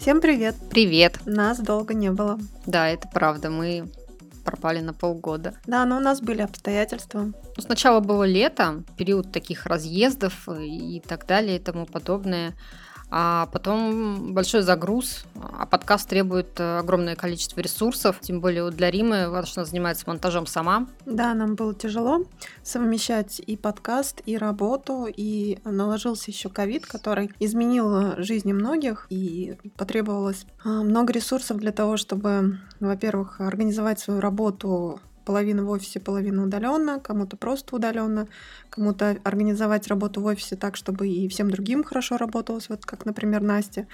Всем привет! Привет! Нас долго не было. Да, это правда, мы пропали на полгода. Да, но у нас были обстоятельства. Ну, сначала было лето, период таких разъездов и так далее и тому подобное а потом большой загруз, подкаст требует э, огромное количество ресурсов, тем более для Римы, она занимается монтажом сама. Да, нам было тяжело совмещать и подкаст, и работу, и наложился еще ковид, который изменил жизни многих, и потребовалось а, много ресурсов для того, чтобы, во-первых, организовать свою работу половина в офисе, половина удаленно, кому-то просто удаленно, кому-то организовать работу в офисе так, чтобы и всем другим хорошо работалось, вот как, например, Настя.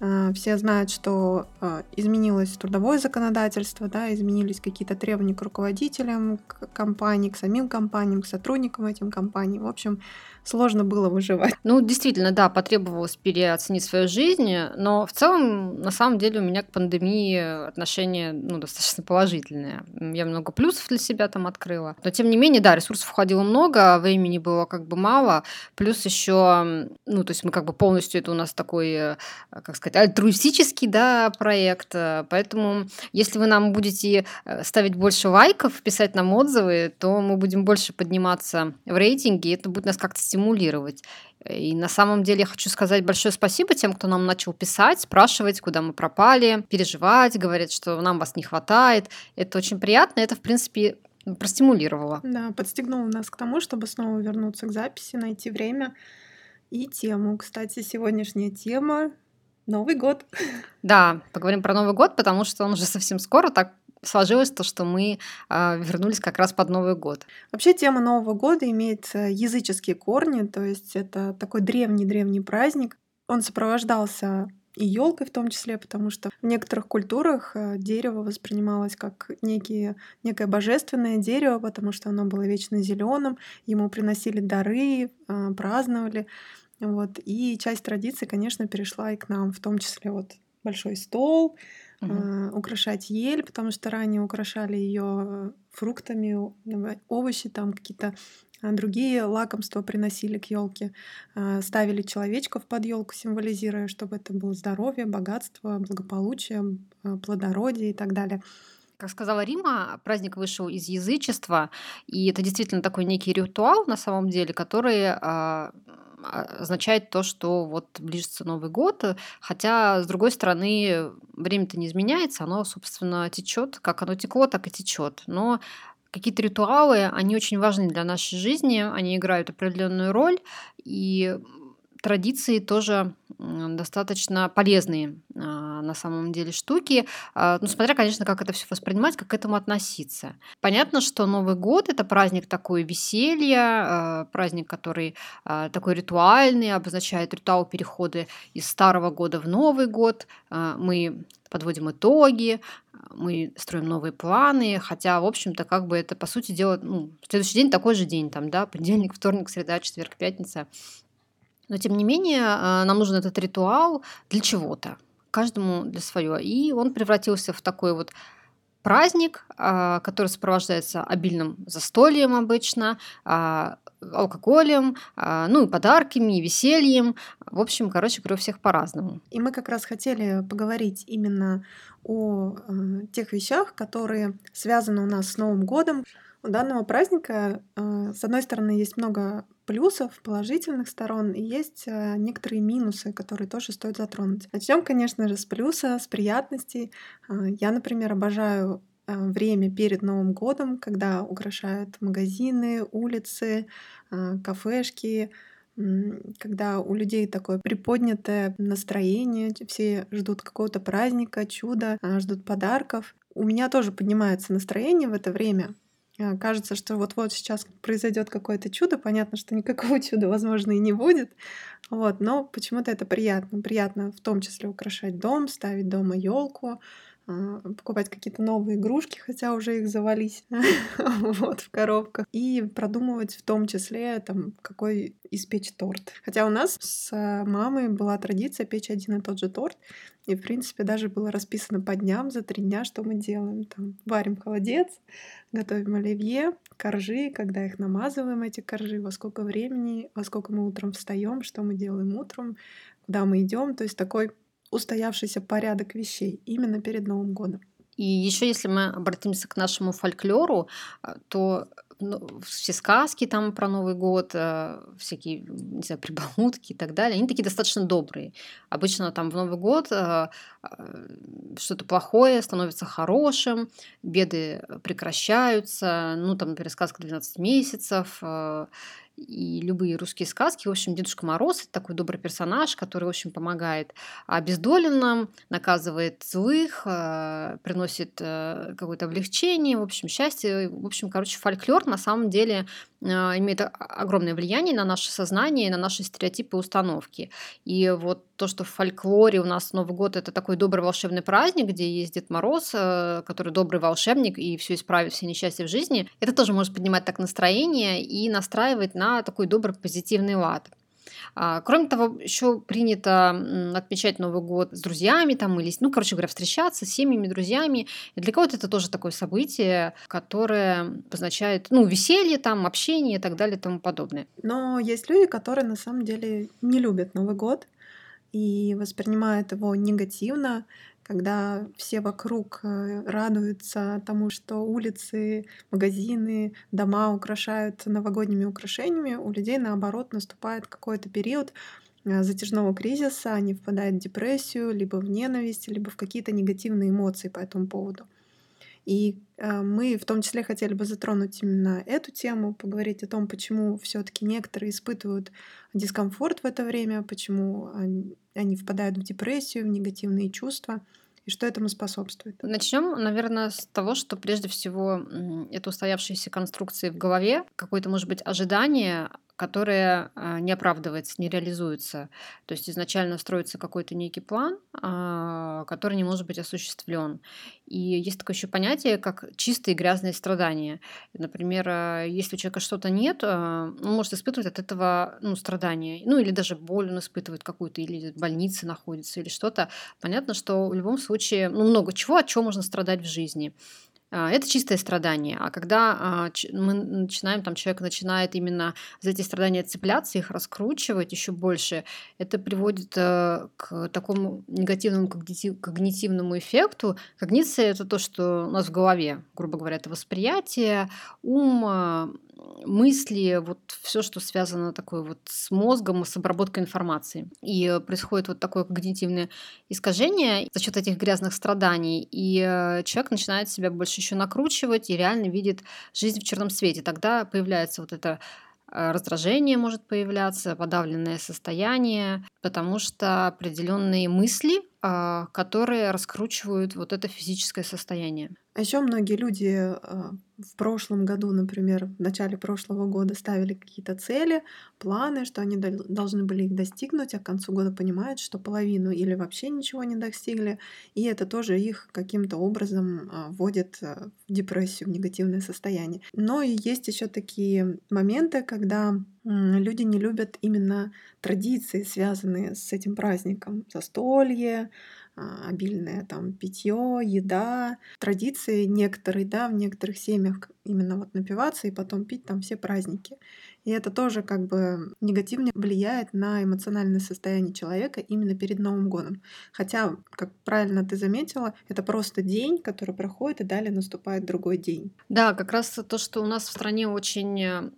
А, все знают, что а, изменилось трудовое законодательство, да, изменились какие-то требования к руководителям, к компании, к самим компаниям, к сотрудникам этим компаний. В общем, сложно было выживать. Ну, действительно, да, потребовалось переоценить свою жизнь, но в целом, на самом деле, у меня к пандемии отношение ну, достаточно положительное. Я много плюсов для себя там открыла. Но, тем не менее, да, ресурсов уходило много, времени было как бы мало, плюс еще, ну, то есть мы как бы полностью, это у нас такой, э, как сказать, альтруистический, да, проект, поэтому если вы нам будете э, ставить больше лайков, писать нам отзывы, то мы будем больше подниматься в рейтинге, и это будет нас как-то стимулировать. И на самом деле я хочу сказать большое спасибо тем, кто нам начал писать, спрашивать, куда мы пропали, переживать, говорят, что нам вас не хватает. Это очень приятно, это, в принципе, простимулировало. Да, подстегнуло нас к тому, чтобы снова вернуться к записи, найти время и тему. Кстати, сегодняшняя тема Новый год. Да, поговорим про Новый год, потому что он уже совсем скоро, так сложилось то, что мы э, вернулись как раз под Новый год. Вообще тема Нового года имеет э, языческие корни, то есть это такой древний-древний праздник. Он сопровождался и елкой в том числе, потому что в некоторых культурах э, дерево воспринималось как некие, некое божественное дерево, потому что оно было вечно зеленым, ему приносили дары, э, праздновали. Вот. И часть традиции, конечно, перешла и к нам, в том числе вот большой стол, угу. э, украшать ель, потому что ранее украшали ее фруктами, овощи, там какие-то а, другие лакомства приносили к елке, э, ставили человечков под елку, символизируя, чтобы это было здоровье, богатство, благополучие, э, плодородие и так далее. Как сказала Рима, праздник вышел из язычества, и это действительно такой некий ритуал на самом деле, который а, означает то, что вот ближется Новый год, хотя, с другой стороны, время-то не изменяется, оно, собственно, течет, как оно текло, так и течет. Но какие-то ритуалы, они очень важны для нашей жизни, они играют определенную роль, и традиции тоже достаточно полезные а, на самом деле штуки. А, ну, смотря, конечно, как это все воспринимать, как к этому относиться. Понятно, что Новый год это праздник такой веселья, а, праздник, который такой ритуальный, обозначает ритуал перехода из старого года в Новый год. Мы подводим итоги, мы строим новые планы, хотя, в общем-то, как бы это, по сути дела, ну, следующий день такой же день, там, да, понедельник, вторник, среда, четверг, пятница. Но, тем не менее, а, нам нужен этот ритуал для чего-то, каждому для свое. И он превратился в такой вот праздник, а, который сопровождается обильным застольем обычно, а, алкоголем, ну и подарками, и весельем. В общем, короче говоря, у всех по-разному. И мы как раз хотели поговорить именно о тех вещах, которые связаны у нас с Новым годом. У данного праздника, с одной стороны, есть много плюсов, положительных сторон, есть э, некоторые минусы, которые тоже стоит затронуть. Начнем, конечно же, с плюса, с приятностей. А, я, например, обожаю э, время перед Новым годом, когда украшают магазины, улицы, кафешки, когда у людей такое приподнятое настроение, все ждут какого-то праздника, чуда, ждут подарков. У меня тоже поднимается настроение в это время, Э, кажется, что вот-вот сейчас произойдет какое-то чудо. Понятно, что никакого чуда, возможно, и не будет. Вот, но почему-то это приятно. Приятно в том числе украшать дом, ставить дома елку, покупать какие-то новые игрушки, хотя уже их завались вот в коробках, и продумывать в том числе, там, какой испечь торт. Хотя у нас с мамой была традиция печь один и тот же торт, и, в принципе, даже было расписано по дням, за три дня, что мы делаем. Там варим холодец, готовим оливье, коржи, когда их намазываем, эти коржи, во сколько времени, во сколько мы утром встаем, что мы делаем утром, куда мы идем. То есть такой устоявшийся порядок вещей именно перед Новым годом. И еще, если мы обратимся к нашему фольклору, а, то ну, все сказки там про Новый год, э, всякие, не знаю, прибаутки и так далее, они такие достаточно добрые. Обычно там в Новый год э, э, что-то плохое становится хорошим, беды прекращаются, ну, там, например, сказка «12 месяцев», и любые русские сказки. В общем, Дедушка Мороз – такой добрый персонаж, который очень помогает обездоленным, наказывает злых, э, приносит э, какое-то облегчение, в общем, счастье. В общем, короче, фольклор на самом деле а, имеет огромное влияние на наше сознание, на наши стереотипы и установки. И вот то, что в фольклоре у нас Новый год это такой добрый волшебный праздник, где есть Дед Мороз, э, который добрый волшебник и все исправит, все несчастья в жизни, это тоже может поднимать так настроение и настраивать на такой добрый позитивный лад. А, кроме того, еще принято отмечать Новый год с друзьями там или, ну, короче говоря, встречаться с семьями, друзьями. И для кого-то это тоже такое событие, которое обозначает, ну, веселье там, общение и так далее и тому подобное. Но есть люди, которые на самом деле не любят Новый год и воспринимают его негативно, когда все вокруг э, радуются тому, что улицы, магазины, дома украшают новогодними украшениями, у людей наоборот наступает какой-то период э, затяжного кризиса, они впадают в депрессию, либо в ненависть, либо в какие-то негативные эмоции по этому поводу. И э, мы в том числе хотели бы затронуть именно эту тему, поговорить о том, почему все-таки некоторые испытывают дискомфорт в это время, почему они, они впадают в депрессию, в негативные чувства и что этому способствует. Начнем, наверное, с того, что прежде всего это устоявшиеся конструкции в голове, какое-то, может быть, ожидание которая а, не оправдывается, не реализуется. То есть изначально строится какой-то некий план, а, который не может быть осуществлен. И есть такое еще понятие, как чистые грязные страдания. Например, а, если у человека что-то нет, он может испытывать от этого ну, страдания. Ну или даже боль он испытывает какую-то, или в больнице находится, или что-то. Понятно, что в любом случае ну, много чего, от чего можно страдать в жизни. А, это чистое страдание. А когда а, мы начинаем, там человек начинает именно за эти страдания цепляться, их раскручивать еще больше, это приводит э, к такому негативному когнитивному эффекту. Когниция — это то, что у нас в голове, грубо говоря, это восприятие, ум, а, мысли, вот все, что связано такое вот с мозгом, с обработкой информации. И происходит вот такое когнитивное искажение за счет этих грязных страданий, и э, человек начинает себя больше еще накручивать и реально видит жизнь в черном свете. Тогда появляется вот это э, раздражение может появляться, подавленное состояние, потому что определенные мысли, а, которые раскручивают вот это физическое состояние. А еще многие люди а, в прошлом году, например, в начале прошлого года ставили какие-то цели, планы, что они должны были их достигнуть, а к концу года понимают, что половину или вообще ничего не достигли, и это тоже их каким-то образом а, вводит в депрессию, в негативное состояние. Но и есть еще такие моменты, когда люди не любят именно традиции, связанные с этим праздником. Застолье, а, обильное там питье, еда, традиции некоторые, да, в некоторых семьях именно вот напиваться и потом пить там все праздники. И это тоже как бы негативно влияет на эмоциональное состояние человека именно перед Новым годом. Хотя, как правильно ты заметила, это просто день, который проходит, и далее наступает другой день. Да, как раз то, что у нас в стране очень э,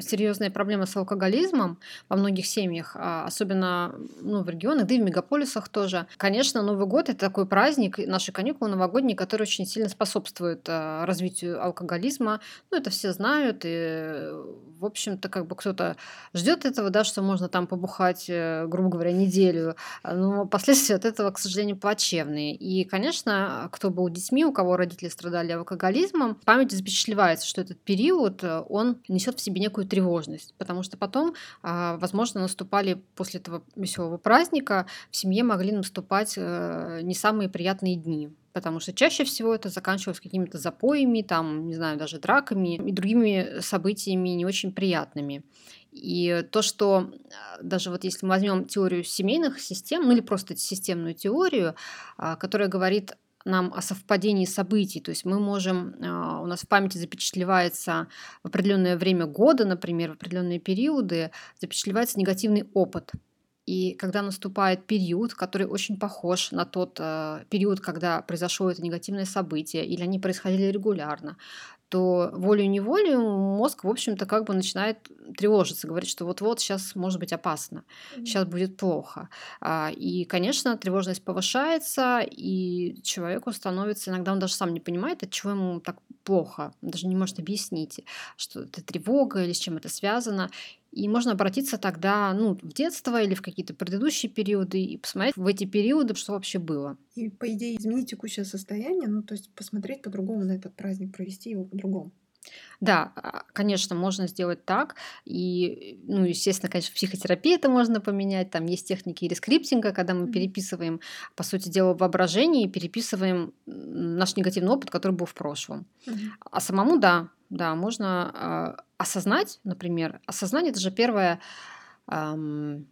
серьезная проблема с алкоголизмом во многих семьях, а особенно ну, в регионах, да и в мегаполисах тоже. Конечно, Новый год — это такой праздник, наши каникулы новогодние, который очень сильно способствует э, развитию алкоголизма. Ну, это все знают, и, в общем-то, как бы кто-то ждет этого, да, что можно там побухать, э, грубо говоря, неделю, но последствия от этого, к сожалению, плачевные. И, конечно, кто был детьми, у кого родители страдали алкоголизмом, в памяти запечатлевается, что этот период, э, он несет в себе некую тревожность, потому что потом, а, возможно, наступали после этого веселого праздника, в семье могли наступать э, не самые приятные дни, потому что чаще всего это заканчивалось какими-то запоями, там, не знаю, даже драками и другими событиями не очень приятными. И то, что а, даже вот если мы возьмем теорию семейных систем, ну или просто системную теорию, а, которая говорит нам о совпадении событий. То есть мы можем, а, у нас в памяти запечатлевается в определенное время года, например, в определенные периоды, запечатлевается негативный опыт. И когда наступает период, который очень похож на тот э, период, когда произошло это негативное событие, или они происходили регулярно, то волю-неволю мозг, в общем-то, как бы начинает тревожиться, говорит, что вот-вот сейчас может быть опасно, сейчас будет плохо. А, и, конечно, тревожность повышается, и человеку становится, иногда он даже сам не понимает, от чего ему так плохо, он даже не может объяснить, что это тревога или с чем это связано. И можно обратиться тогда ну, в детство или в какие-то предыдущие периоды и посмотреть в эти периоды, что вообще было. И, по идее, изменить текущее состояние, ну, то есть посмотреть по-другому на этот праздник, провести его по-другому. Да, а, конечно, можно сделать так. И, ну, естественно, конечно, в психотерапии это можно поменять. Там есть техники рескриптинга, когда мы переписываем, по сути дела, воображение и переписываем наш негативный опыт, который был в прошлом. А самому, да, да, можно э, осознать, например, осознание это же первое, эм,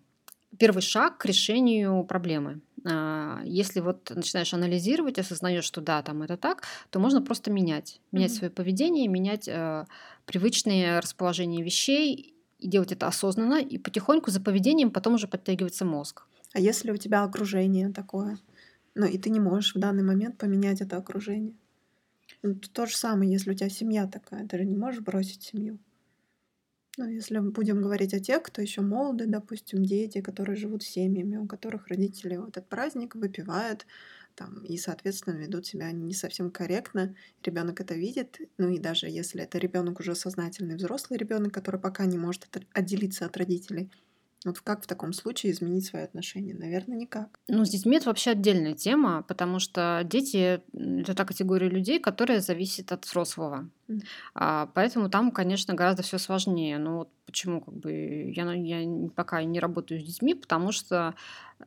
первый шаг к решению проблемы. Э, если вот начинаешь анализировать, осознаешь, что да, там это так, то можно просто менять, менять mm-hmm. свое поведение, менять э, привычные расположения вещей и делать это осознанно, и потихоньку за поведением потом уже подтягивается мозг. А если у тебя окружение такое, ну и ты не можешь в данный момент поменять это окружение? Ну, то же самое, если у тебя семья такая, ты же не можешь бросить семью. Ну, если мы будем говорить о тех, кто еще молоды, допустим, дети, которые живут семьями, у которых родители в этот праздник выпивают, там, и, соответственно, ведут себя не совсем корректно. Ребенок это видит. Ну и даже если это ребенок уже сознательный взрослый ребенок, который пока не может отделиться от родителей, вот как в таком случае изменить свои отношения? Наверное, никак. Ну, с детьми это вообще отдельная тема, потому что дети — это та категория людей, которая зависит от взрослого. Mm. А, поэтому там, конечно, гораздо все сложнее. Ну, вот почему как бы я, я пока не работаю с детьми, потому что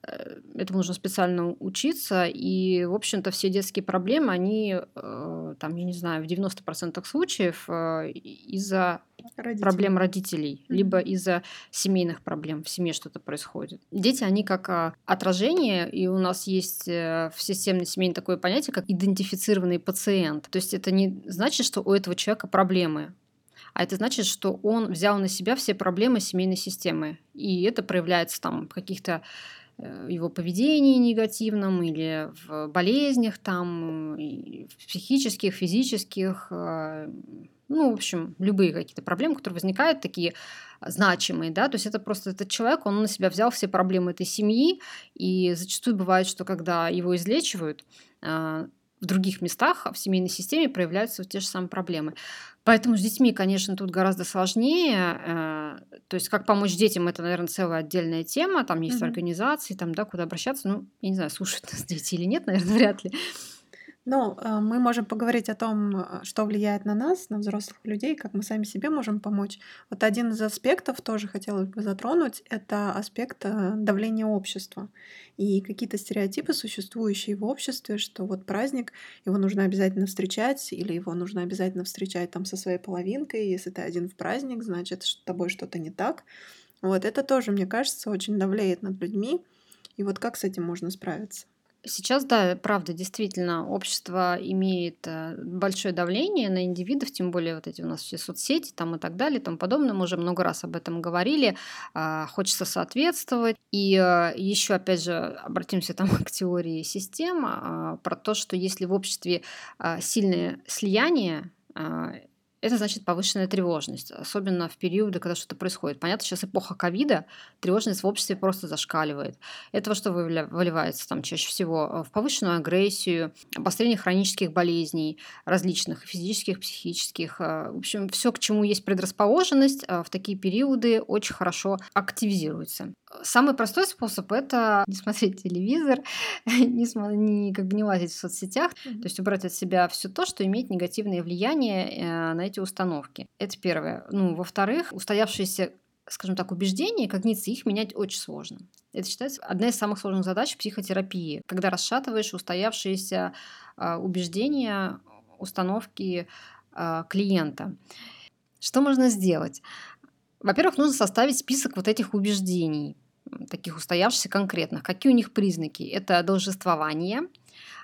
э, этому нужно специально учиться, и, в общем-то, все детские проблемы, они, э, там, я не знаю, в 90% случаев э, из-за Родители. проблем родителей, mm-hmm. либо из-за семейных проблем, в семье что-то происходит. Дети, они как а, отражение, и у нас есть в системной семейной такое понятие, как идентифицированный пациент. То есть это не значит, что у этого человека проблемы, а это значит, что он взял на себя все проблемы семейной системы. И это проявляется там в каких-то э, его поведении негативном или в болезнях там, в психических, физических, э, ну, в общем, любые какие-то проблемы, которые возникают, такие значимые, да, то есть это просто этот человек, он на себя взял все проблемы этой семьи, и зачастую бывает, что когда его излечивают, э, в других местах в семейной системе проявляются те же самые проблемы. Поэтому с детьми, конечно, тут гораздо сложнее. Э, то есть, как помочь детям, это, наверное, целая отдельная тема. Там есть mm-hmm. организации, там, да, куда обращаться. Ну, я не знаю, слушают нас дети или нет, наверное, вряд ли. Ну, э, мы можем поговорить о том, э, что влияет на нас, на взрослых людей, как мы сами себе можем помочь. Вот один из аспектов тоже хотелось бы затронуть, это аспект э, давления общества. И какие-то стереотипы, существующие в обществе, что вот праздник, его нужно обязательно встречать, или его нужно обязательно встречать там со своей половинкой. Если ты один в праздник, значит, с тобой что-то не так. Вот это тоже, мне кажется, очень давлеет над людьми. И вот как с этим можно справиться? Сейчас, да, правда, действительно, общество имеет э, большое давление на индивидов, тем более вот эти у нас все соцсети там и так далее и тому подобное. Мы уже много раз об этом говорили. А, хочется соответствовать. И э, еще, опять же, обратимся там к теории систем а, про то, что если в обществе а, сильное слияние, это значит повышенная тревожность, особенно в периоды, когда что-то происходит. Понятно, сейчас эпоха ковида, тревожность в обществе просто зашкаливает. Это во что выливается там чаще всего? Э, в повышенную агрессию, обострение хронических болезней, различных физических, психических. Э, в общем, все, к чему есть предрасположенность, э, в такие периоды очень хорошо активизируется. Самый простой способ это не смотреть телевизор, не, не, как бы не лазить в соцсетях, то есть убрать от себя все то, что имеет негативное влияние на эти установки. Это первое. Ну, во-вторых, устоявшиеся скажем так, убеждения, когниции, их менять очень сложно. Это считается одна из самых сложных задач психотерапии, когда расшатываешь устоявшиеся э, убеждения, установки э, клиента. Что можно сделать? Во-первых, нужно составить список вот этих убеждений, таких устоявшихся конкретных. Какие у них признаки? Это должествование,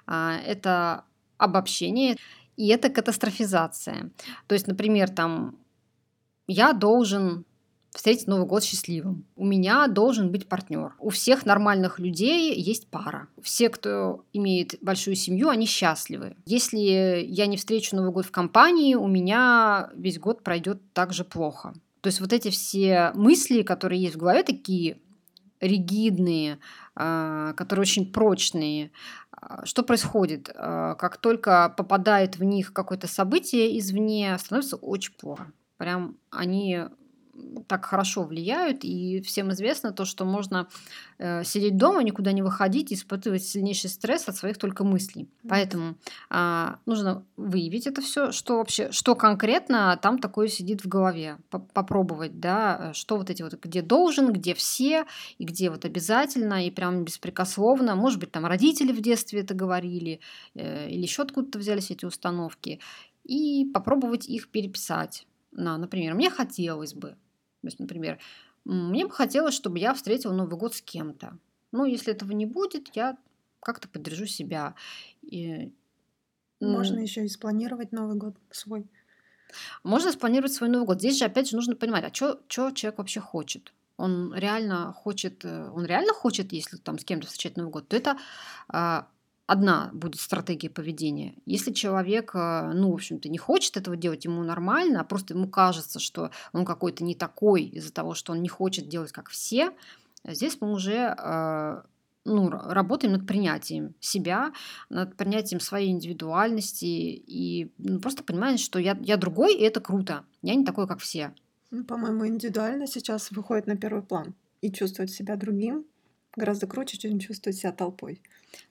э, это обобщение и это катастрофизация. То есть, например, там я должен встретить Новый год счастливым. У меня должен быть партнер. У всех нормальных людей есть пара. Все, кто имеет большую семью, они счастливы. Если я не встречу Новый год в компании, у меня весь год пройдет так же плохо. То есть вот эти все мысли, которые есть в голове, такие ригидные, а, которые очень прочные. А, что происходит? А, как только попадает в них какое-то событие извне, становится очень плохо. Прям они так хорошо влияют, и всем известно то, что можно э, сидеть дома, никуда не выходить, испытывать сильнейший стресс от своих только мыслей. Поэтому э, нужно выявить это все, что вообще, что конкретно там такое сидит в голове, попробовать, да, что вот эти вот, где должен, где все, и где вот обязательно, и прям беспрекословно, может быть, там родители в детстве это говорили, э, или еще откуда-то взялись эти установки, и попробовать их переписать. На, например, мне хотелось бы, то есть, например, мне бы хотелось, чтобы я встретила Новый год с кем-то. Ну, если этого не будет, я как-то поддержу себя. И... Можно еще и спланировать Новый год свой. Можно спланировать свой Новый год. Здесь же, опять же, нужно понимать, а что человек вообще хочет? Он реально хочет, э, он реально хочет, если там с кем-то встречать Новый год, то это а, одна будет стратегия поведения. Если человек, э, ну, в общем-то, не хочет этого делать, ему нормально, а просто ему кажется, что он какой-то не такой из-за того, что он не хочет делать как все, здесь мы уже э, ну, работаем над принятием себя, над принятием своей индивидуальности и ну, просто понимаем, что я, я другой, и это круто. Я не такой, как все. Ну, по-моему, индивидуально сейчас выходит на первый план. И чувствовать себя другим гораздо круче, чем чувствовать себя толпой.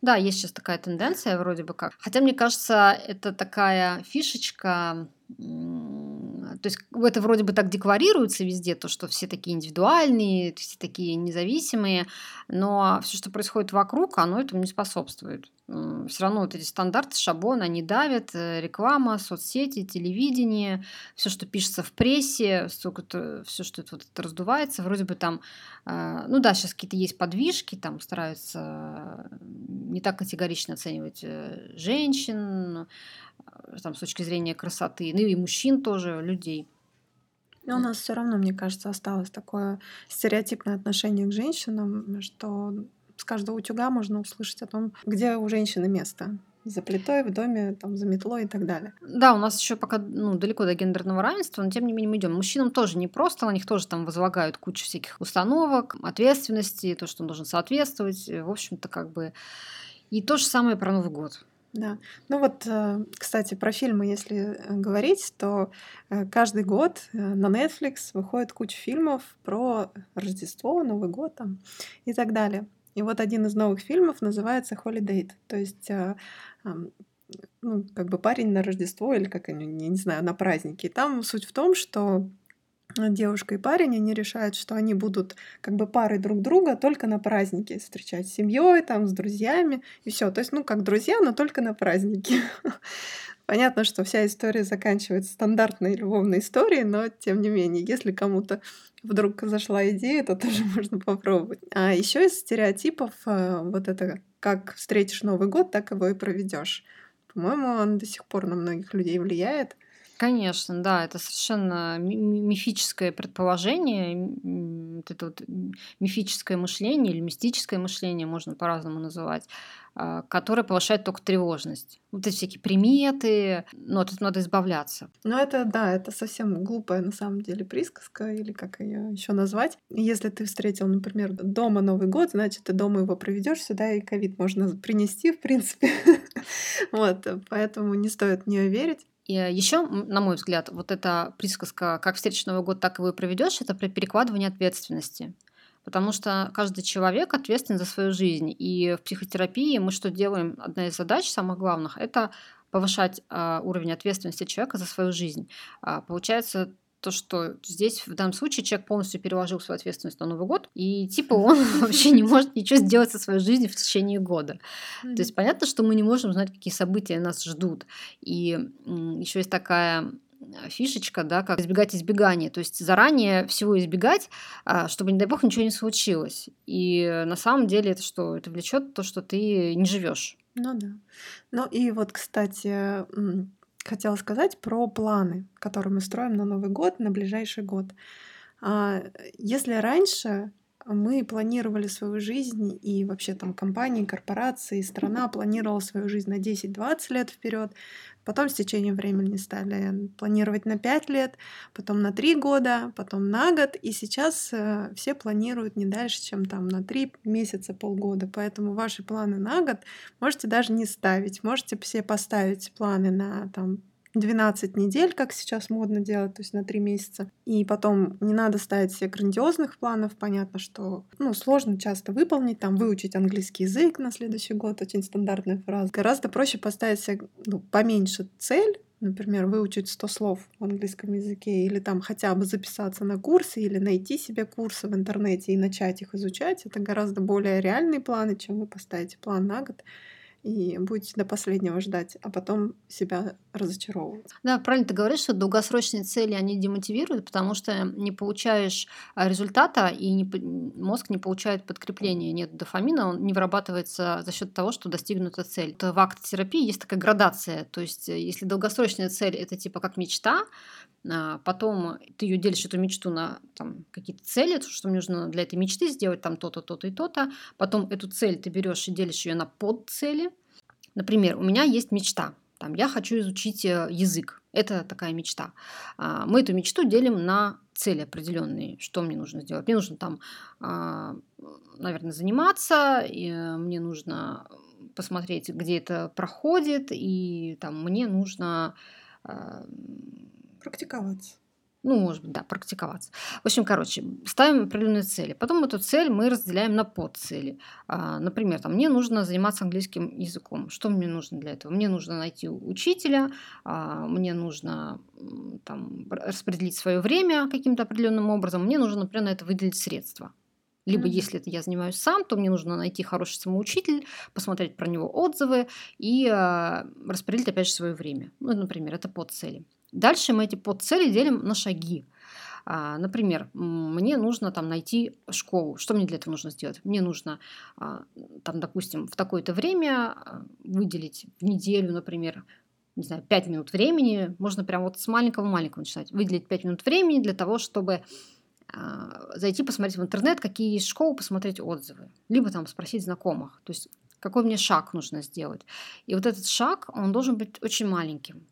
Да, есть сейчас такая тенденция вроде бы как. Хотя, мне кажется, это такая фишечка то есть это вроде бы так декларируется везде, то, что все такие индивидуальные, все такие независимые, но все, что происходит вокруг, оно этому не способствует. Все равно вот эти стандарты, шаблоны, они давят, э, реклама, соцсети, телевидение, все, что пишется в прессе, все, что это, вот это раздувается, вроде бы там, э, ну да, сейчас какие-то есть подвижки, там стараются не так категорично оценивать э, женщин, там, с точки зрения красоты, ну и мужчин тоже, людей. Но у нас все равно, мне кажется, осталось такое стереотипное отношение к женщинам, что с каждого утюга можно услышать о том, где у женщины место за плитой в доме, там, за метлой и так далее. Да, у нас еще пока ну, далеко до гендерного равенства, но тем не менее мы идем. Мужчинам тоже не просто, на них тоже там возлагают кучу всяких установок, ответственности, то, что он должен соответствовать. В общем-то, как бы... И то же самое про Новый год. Да. Ну вот, э, кстати, про фильмы, если э, говорить, то э, каждый год на Netflix выходит куча фильмов про Рождество, Новый год там, и так далее. И вот один из новых фильмов называется Holiday, то есть ну, как бы парень на Рождество или как они, не знаю, на праздники. И там суть в том, что девушка и парень, они решают, что они будут как бы парой друг друга только на празднике встречать с семьей, там, с друзьями и все. То есть, ну, как друзья, но только на празднике. Понятно, что вся история заканчивается стандартной любовной историей, но тем не менее, если кому-то вдруг зашла идея, то тоже можно попробовать. А еще из стереотипов э, вот это как встретишь Новый год, так его и проведешь. По-моему, он до сих пор на многих людей влияет. Конечно, да, это совершенно мифическое предположение, вот это вот мифическое мышление или мистическое мышление, можно по-разному называть, а, которое повышает только тревожность. Вот эти всякие приметы, но от этого надо избавляться. Ну, это, да, это совсем глупая на самом деле присказка, или как ее еще назвать. Если ты встретил, например, дома Новый год, значит, ты дома его проведешь сюда, и ковид можно принести, в принципе. Вот, поэтому не стоит в нее верить. И еще, на мой взгляд, вот эта присказка «как встретишь Новый год, так его и проведешь» это при перекладывании ответственности. Потому что каждый человек ответственен за свою жизнь. И в психотерапии мы что делаем? Одна из задач самых главных – это повышать а, уровень ответственности человека за свою жизнь. А, получается то, что здесь в данном случае человек полностью переложил свою ответственность на Новый год, и типа он вообще не может ничего сделать со своей жизнью в течение года. То есть понятно, что мы не можем знать, какие события нас ждут. И еще есть такая фишечка, да, как избегать избегания. То есть заранее всего избегать, а, чтобы, не дай бог, ничего не случилось. И на самом деле это что? Это влечет то, что ты не живешь. Ну да. Ну и вот, кстати, хотела сказать про планы, которые мы строим на Новый год, на ближайший год. А, если раньше мы планировали свою жизнь, и вообще там компании, корпорации, страна планировала свою жизнь на 10-20 лет вперед, потом с течением времени стали планировать на 5 лет, потом на 3 года, потом на год, и сейчас э, все планируют не дальше, чем там на 3 месяца, полгода, поэтому ваши планы на год можете даже не ставить, можете все поставить планы на там 12 недель, как сейчас модно делать, то есть на 3 месяца. И потом не надо ставить себе грандиозных планов. Понятно, что ну, сложно часто выполнить, там выучить английский язык на следующий год, очень стандартная фраза. Гораздо проще поставить себе ну, поменьше цель, например, выучить 100 слов в английском языке, или там хотя бы записаться на курсы, или найти себе курсы в интернете и начать их изучать, это гораздо более реальные планы, чем вы поставите план на год и будете до последнего ждать, а потом себя разочаровывать. Да, правильно ты говоришь, что долгосрочные цели, они демотивируют, потому что не получаешь а, результата, и не, мозг не получает подкрепления. Нет дофамина, он не вырабатывается за счет того, что достигнута цель. Это в акт-терапии есть такая градация. То есть, э, если долгосрочная цель — это типа как мечта, а потом ты ее делишь, эту мечту, на там, какие-то цели, что мне нужно для этой мечты сделать там то-то, то-то и то-то. Потом эту цель ты берешь и делишь ее на подцели. Например, у меня есть мечта. Там, я хочу изучить э, язык. Это такая мечта. А, мы эту мечту делим на цели определенные. Что мне нужно сделать? Мне нужно там, а, наверное, заниматься, э, мне нужно посмотреть, где это проходит, и там мне нужно а, Практиковаться. Ну, может быть, да, практиковаться. В общем, короче, ставим определенные цели. Потом эту цель мы разделяем на подцели. А, например, там, мне нужно заниматься английским языком. Что мне нужно для этого? Мне нужно найти учителя, а, мне нужно там, распределить свое время каким-то определенным образом, мне нужно, например, на это выделить средства. Либо, mm-hmm. если это я занимаюсь сам, то мне нужно найти хороший самоучитель, посмотреть про него отзывы и э, распределить, опять же, свое время. Ну, например, это подцели. Дальше мы эти подцели делим на шаги. А, например, мне нужно там найти школу. Что мне для этого нужно сделать? Мне нужно, а, там, допустим, в такое-то время а, выделить в неделю, например, не знаю, 5 минут времени. Можно прям вот с маленького-маленького начинать. Выделить 5 минут времени для того, чтобы зайти посмотреть в интернет, какие есть школы, посмотреть отзывы. Либо там спросить знакомых. То есть какой мне шаг нужно сделать. И вот этот шаг, он должен быть очень маленьким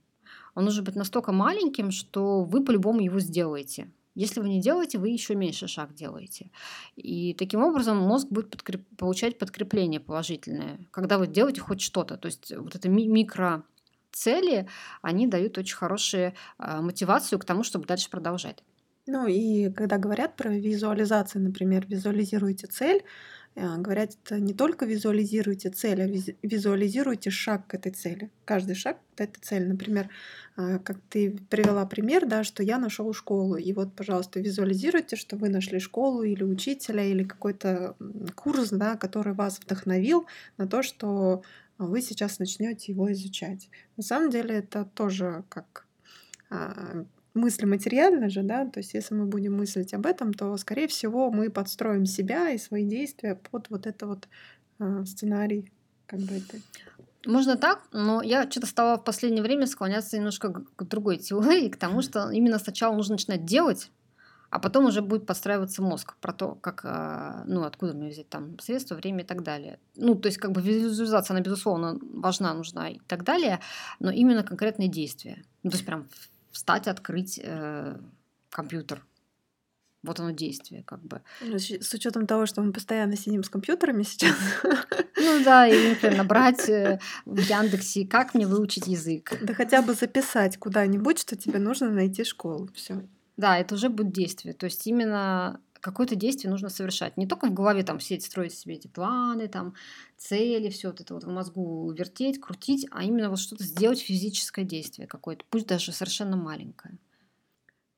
он должен быть настолько маленьким, что вы по-любому его сделаете. Если вы не делаете, вы еще меньше шаг делаете. И таким образом мозг будет подкреп... получать подкрепление положительное, когда вы делаете хоть что-то. То есть вот это ми- микро цели, они дают очень хорошую э, мотивацию к тому, чтобы дальше продолжать. Ну и когда говорят про визуализацию, например, визуализируйте цель, говорят, это не только визуализируйте цель, а визуализируйте шаг к этой цели. Каждый шаг — это цель. Например, э, как ты привела пример, да, что я нашел школу. И вот, пожалуйста, визуализируйте, что вы нашли школу или учителя, или какой-то курс, да, который вас вдохновил на то, что вы сейчас начнете его изучать. На самом деле это тоже как а, мысли материально же, да, то есть если мы будем мыслить об этом, то, скорее всего, мы подстроим себя и свои действия под вот это вот э, сценарий, как бы это. Можно так, но я что-то стала в последнее время склоняться немножко к другой теории, к тому, что именно сначала нужно начинать делать, а потом уже будет подстраиваться мозг про то, как, а, ну, откуда мне взять там средства, время и так далее. Ну, то есть, как бы визуализация, она, безусловно, важна, нужна и так далее, но именно конкретные действия. Ну, то есть, прям встать, открыть э, компьютер. Вот оно действие, как бы. Ну, с учетом того, что мы постоянно сидим с компьютерами сейчас. Ну да, и, например, набрать э, в Яндексе, как мне выучить язык. Да хотя бы записать куда-нибудь, что тебе нужно найти школу. Все. Да, это уже будет действие. То есть именно какое-то действие нужно совершать. Не только в голове там сидеть, строить себе эти планы, там, цели, все вот это вот в мозгу вертеть, крутить, а именно вот что-то сделать физическое действие какое-то, пусть даже совершенно маленькое.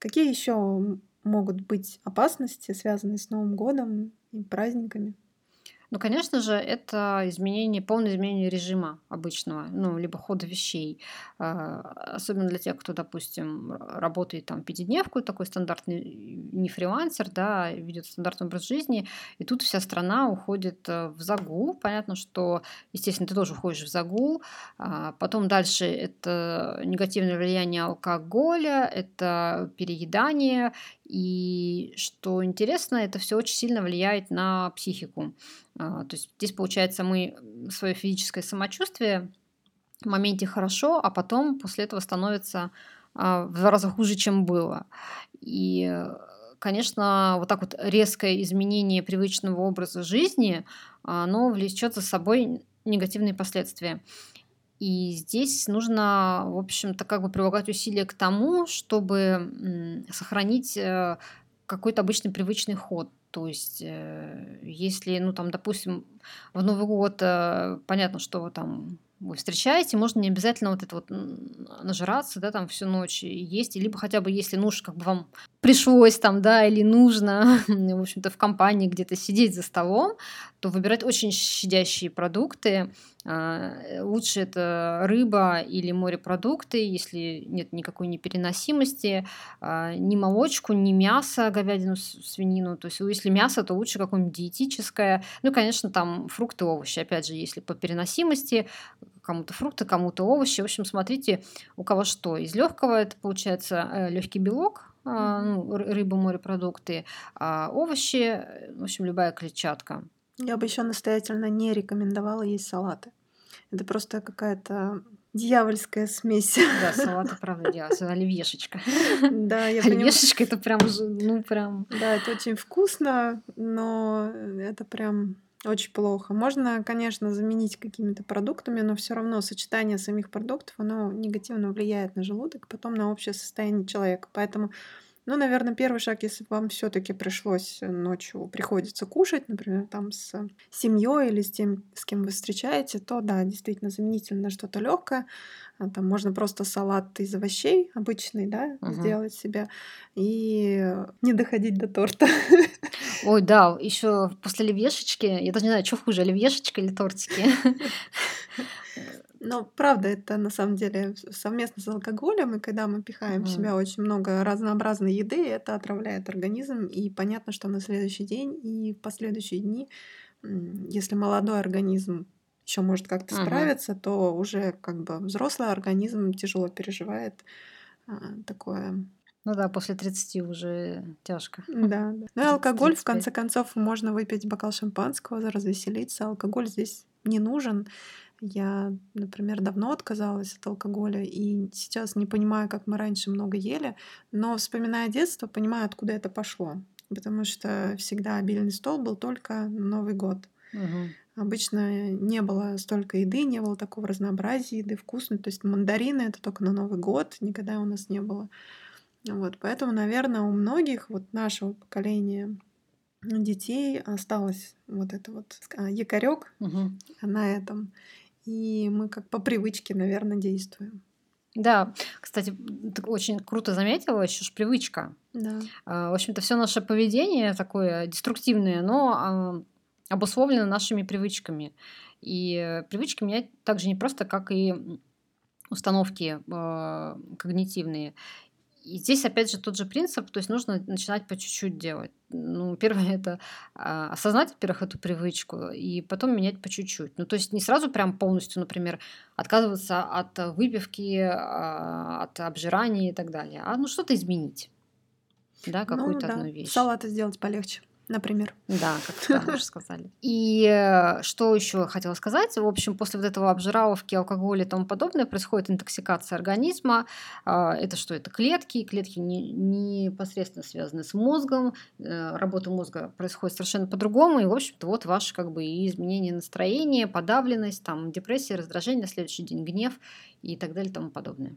Какие еще могут быть опасности, связанные с Новым годом и праздниками? Ну, конечно же, это изменение, полное изменение режима обычного, ну, либо хода вещей. А, особенно для тех, кто, допустим, работает там пятидневку, такой стандартный, не фрилансер, да, ведет стандартный образ жизни, и тут вся страна уходит э, в загул. Понятно, что, естественно, ты тоже уходишь в загул. А, потом дальше это негативное влияние алкоголя, это переедание, и что интересно, это все очень сильно влияет на психику. А, то есть здесь, получается, мы свое физическое самочувствие в моменте хорошо, а потом после этого становится а, в два раза хуже, чем было. И, конечно, вот так вот резкое изменение привычного образа жизни, оно влечет за собой негативные последствия. И здесь нужно, в общем-то, как бы прилагать усилия к тому, чтобы сохранить э, какой-то обычный привычный ход. То есть, э, если, ну, там, допустим, в Новый год э, понятно, что там вы встречаете, можно не обязательно вот это вот нажираться, да, там всю ночь есть, либо хотя бы если нужно, как бы вам пришлось там, да, или нужно, в общем-то, в компании где-то сидеть за столом, то выбирать очень щадящие продукты, лучше это рыба или морепродукты, если нет никакой непереносимости, а, ни молочку, ни мясо, говядину, свинину. То есть если мясо, то лучше какое-нибудь диетическое. Ну, конечно, там фрукты, овощи, опять же, если по переносимости, кому-то фрукты, кому-то овощи. В общем, смотрите, у кого что. Из легкого это получается э, легкий белок, а, ну, рыба, морепродукты, а овощи, в общем, любая клетчатка. Я бы еще настоятельно не рекомендовала есть салаты. Это просто какая-то дьявольская смесь. Да, салаты, правда, дьявольская. Оливьешечка. Да, я понимаю. Оливьешечка это прям, ну прям... Да, это очень вкусно, но это прям очень плохо. Можно, конечно, заменить какими-то продуктами, но все равно сочетание самих продуктов, оно негативно влияет на желудок, потом на общее состояние человека. Поэтому ну, наверное, первый шаг, если вам все-таки пришлось э, ночью, приходится кушать, например, там с семьей или с тем, с кем вы встречаете, то да, действительно заменительно на что-то легкое. А, там можно просто салат из овощей обычный, да, угу. сделать себе и не доходить до торта. Ой, да, еще после оливьешечки, я даже не знаю, что хуже, оливьешечка или тортики. Но правда, это на самом деле совместно с алкоголем, и когда мы пихаем в себя очень много разнообразной еды, это отравляет организм, и понятно, что на следующий день и в последующие дни, если молодой организм еще может как-то Мгм. справиться, то уже как бы взрослый организм тяжело переживает а, такое. Ну да, после 30 уже тяжко. Да, да. Ну и алкоголь, в конце концов, можно выпить бокал шампанского, развеселиться. Алкоголь здесь не нужен. Я, например, давно отказалась от алкоголя и сейчас не понимаю, как мы раньше много ели, но вспоминая детство, понимаю, откуда это пошло. Потому что всегда обильный стол был только на Новый год. Угу. Обычно не было столько еды, не было такого разнообразия еды вкусной. То есть мандарины это только на Новый год, никогда у нас не было. Вот, поэтому, наверное, у многих вот нашего поколения детей осталось вот это вот а, якорек угу. на этом и мы как по привычке, наверное, действуем. Да, кстати, ты очень круто заметила, еще ж привычка. Да. А, в общем-то, все наше поведение такое деструктивное, но обусловлено нашими привычками. И привычки менять так же не просто, как и установки э, когнитивные. И здесь, опять же, тот же принцип, то есть нужно начинать по чуть-чуть делать. Ну, первое это а, осознать, во-первых, эту привычку, и потом менять по чуть-чуть. Ну, то есть не сразу прям полностью, например, отказываться от выпивки, а, от обжирания и так далее, а ну что-то изменить. Да, ну какую-то ну, да. одну вещь. Салаты сделать полегче например. Да, как вы уже сказали. И э, что еще хотела сказать? В общем, после вот этого обжираловки, алкоголя и тому подобное происходит интоксикация организма. А, это что? Это клетки. Клетки не, непосредственно связаны с мозгом. Э, работа мозга происходит совершенно по-другому. И, в общем-то, вот ваше как бы и изменение настроения, подавленность, там, депрессия, раздражение, на следующий день гнев и так далее и тому подобное.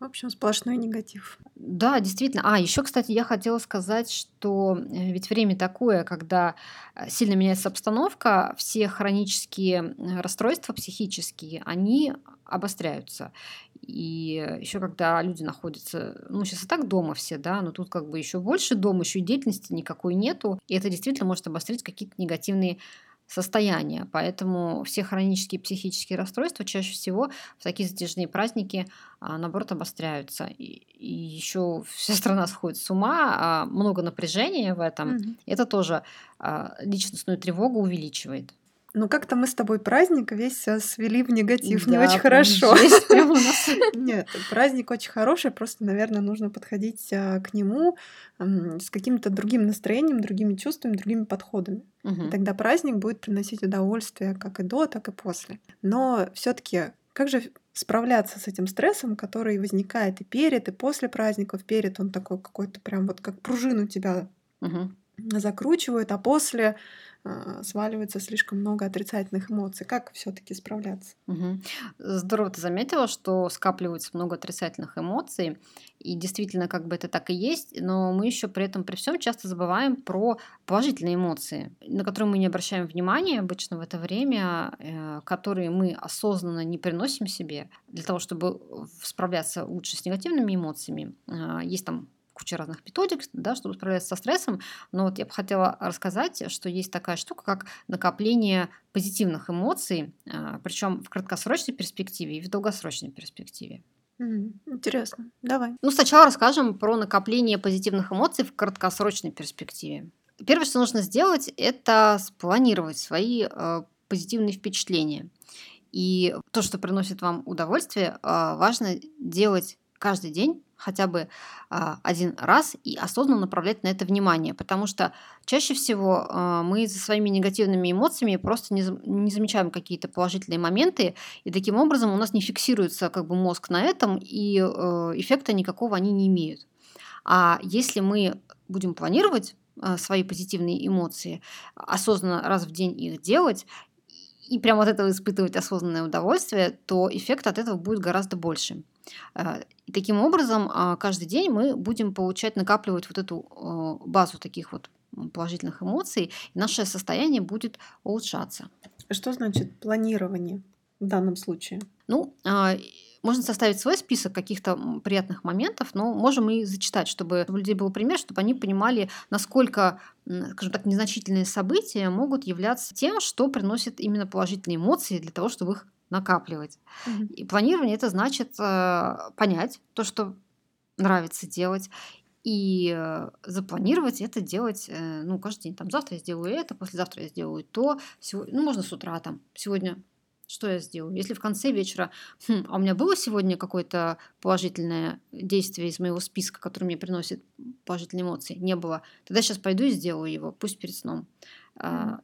В общем, сплошной негатив. Да, действительно. А, еще, кстати, я хотела сказать, что э, ведь время такое, когда э, сильно меняется обстановка, все хронические э, расстройства психические, они обостряются. И еще когда люди находятся, ну, сейчас и так дома все, да, но тут как бы еще больше дома, еще и деятельности никакой нету, и это действительно может обострить какие-то негативные состояния. Поэтому все хронические психические расстройства чаще всего в такие затяжные праздники, а, наоборот, обостряются. И, и еще вся страна сходит с ума, а много напряжения в этом. Мгм. Это тоже а, личностную тревогу увеличивает. Ну, как-то мы с тобой праздник весь э, свели в негатив. Не Да, очень прям хорошо. Нет, праздник очень хороший, просто, наверное, нужно подходить а, к нему с каким-то другим настроением, другими чувствами, другими подходами. Тогда праздник будет приносить удовольствие как и до, так и после. Но все-таки как же справляться с этим стрессом, который возникает и перед, и после праздников? Перед он такой какой-то прям вот как пружину тебя закручивает, а после сваливается слишком много отрицательных эмоций. Как все-таки справляться? Мгм. Здорово ты заметила, что скапливается много отрицательных эмоций, и действительно, как бы это так и есть, но мы еще при этом при всем часто забываем про положительные эмоции, на которые мы не обращаем внимания обычно в это время, э, которые мы осознанно не приносим себе для того, чтобы справляться лучше с негативными эмоциями. А, Есть там куча разных методик, да, чтобы справляться со стрессом, но вот я бы хотела рассказать, что есть такая штука, как накопление позитивных эмоций, причем в краткосрочной перспективе и в долгосрочной перспективе. Интересно. Давай. Ну, сначала расскажем про накопление позитивных эмоций в краткосрочной перспективе. Первое, что нужно сделать, это спланировать свои э, позитивные впечатления. И то, что приносит вам удовольствие, э, важно делать каждый день хотя бы а, один раз и осознанно направлять на это внимание, потому что чаще всего а, мы за своими негативными эмоциями просто не, замечаем какие-то положительные моменты, и таким образом у нас не фиксируется как бы мозг на этом, и э, эффекта никакого они не имеют. А если мы будем планировать э, свои позитивные эмоции, осознанно раз в день их делать, и прям от этого испытывать осознанное удовольствие, то эффект от этого будет гораздо больше. И таким образом, каждый день мы будем получать, накапливать вот эту базу таких вот положительных эмоций, и наше состояние будет улучшаться. Что значит планирование в данном случае? Ну, можно составить свой список каких-то приятных моментов, но можем и зачитать, чтобы у людей был пример, чтобы они понимали, насколько, скажем так, незначительные события могут являться тем, что приносит именно положительные эмоции для того, чтобы их накапливать. Мгм. И планирование это значит э, понять то, что нравится делать, и э, запланировать это делать, э, ну, каждый день. Там завтра я сделаю это, послезавтра я сделаю то. Сегодня, ну, можно с утра там. Сегодня что я сделаю? Если в конце вечера, хм, а у меня было сегодня какое-то положительное действие из моего списка, которое мне приносит положительные эмоции? Не было. Тогда сейчас пойду и сделаю его, пусть перед сном.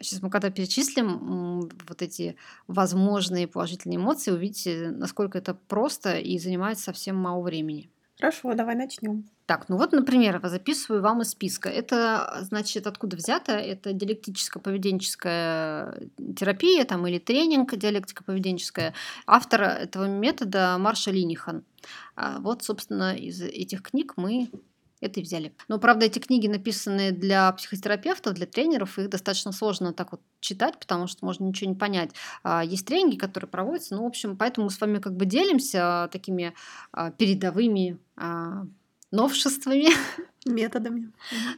Сейчас мы когда перечислим вот эти возможные положительные эмоции, увидите, насколько это просто и занимает совсем мало времени. Хорошо, давай начнем. Так, ну вот, например, записываю вам из списка. Это, значит, откуда взято? Это диалектическо-поведенческая терапия там, или тренинг диалектико-поведенческая. Автор этого метода Марша Линихан. А Вот, собственно, из этих книг мы это и взяли. Но, правда, эти книги написаны для психотерапевтов, для тренеров, их достаточно сложно так вот читать, потому что можно ничего не понять. А, Есть тренинги, которые проводятся, ну, в общем, поэтому мы с вами как бы делимся такими а, передовыми а, новшествами, Методами.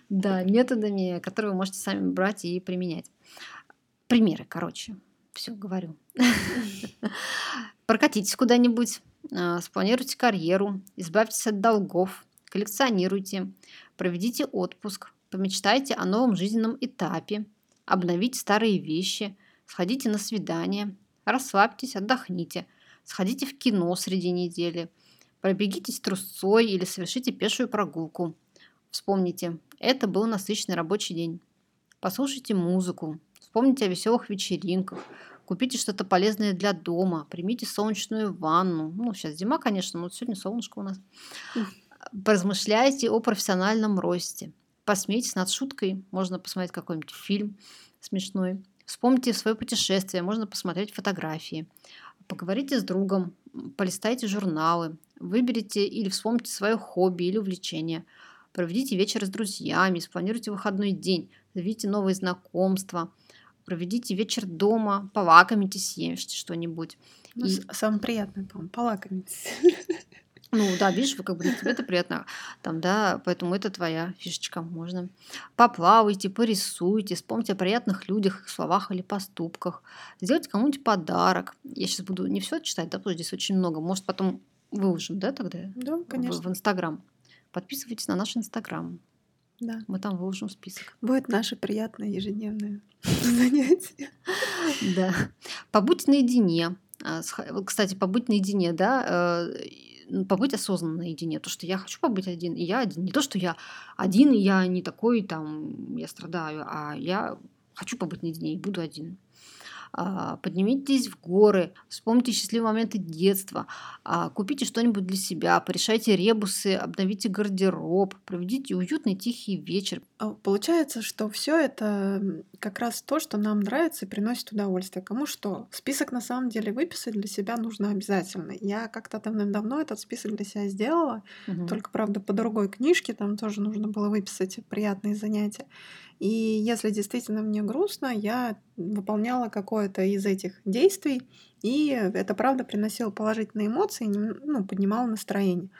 да, методами, которые вы можете сами брать и применять. Примеры, короче, все говорю. Прокатитесь куда-нибудь, а, спланируйте карьеру, избавьтесь от долгов, коллекционируйте, проведите отпуск, помечтайте о новом жизненном этапе, обновите старые вещи, сходите на свидание, расслабьтесь, отдохните, сходите в кино среди недели, пробегитесь трусцой или совершите пешую прогулку. Вспомните, это был насыщенный рабочий день. Послушайте музыку, вспомните о веселых вечеринках, купите что-то полезное для дома, примите солнечную ванну. Ну, сейчас зима, конечно, но сегодня солнышко у нас. Поразмышляйте о профессиональном росте. Посмейтесь над шуткой. Можно посмотреть какой-нибудь фильм смешной. Вспомните свое путешествие. Можно посмотреть фотографии. Поговорите с другом. Полистайте журналы. Выберите или вспомните свое хобби или увлечение. Проведите вечер с друзьями, спланируйте выходной день, заведите новые знакомства, проведите вечер дома, полакомитесь, съешьте что-нибудь. Ну, и... Самое приятное, по-моему, полакомитесь. Ну да, видишь, вы как бы тебе это приятно, там, да, поэтому это твоя фишечка, можно. Поплавайте, порисуйте, вспомните о приятных людях, их словах или поступках, сделайте кому-нибудь подарок. Я сейчас буду не все читать, да, потому что здесь очень много. Может, потом выложим, да, тогда? Да, конечно. В, в Инстаграм. Подписывайтесь на наш Инстаграм. Да. Мы там выложим список. Будет наше приятное ежедневное занятие. Да. Побудь наедине. А, кстати, побыть наедине, да, э, побыть осознанно наедине. То, что я хочу побыть один, и я один. Не то, что я один, и я не такой, там, я страдаю, а я хочу побыть наедине и буду один. А, поднимитесь в горы, вспомните счастливые моменты детства, а, купите что-нибудь для себя, порешайте ребусы, обновите гардероб, проведите уютный тихий вечер. А, получается, что все это как раз то, что нам нравится и приносит удовольствие. Кому что? Список на самом деле выписать для себя нужно обязательно. Я как-то давным-давно этот список для себя сделала, угу. только, правда, по другой книжке, там тоже нужно было выписать приятные занятия. И если действительно мне грустно, я выполняла какое-то из этих действий, и это правда приносило положительные эмоции, ну, поднимало настроение.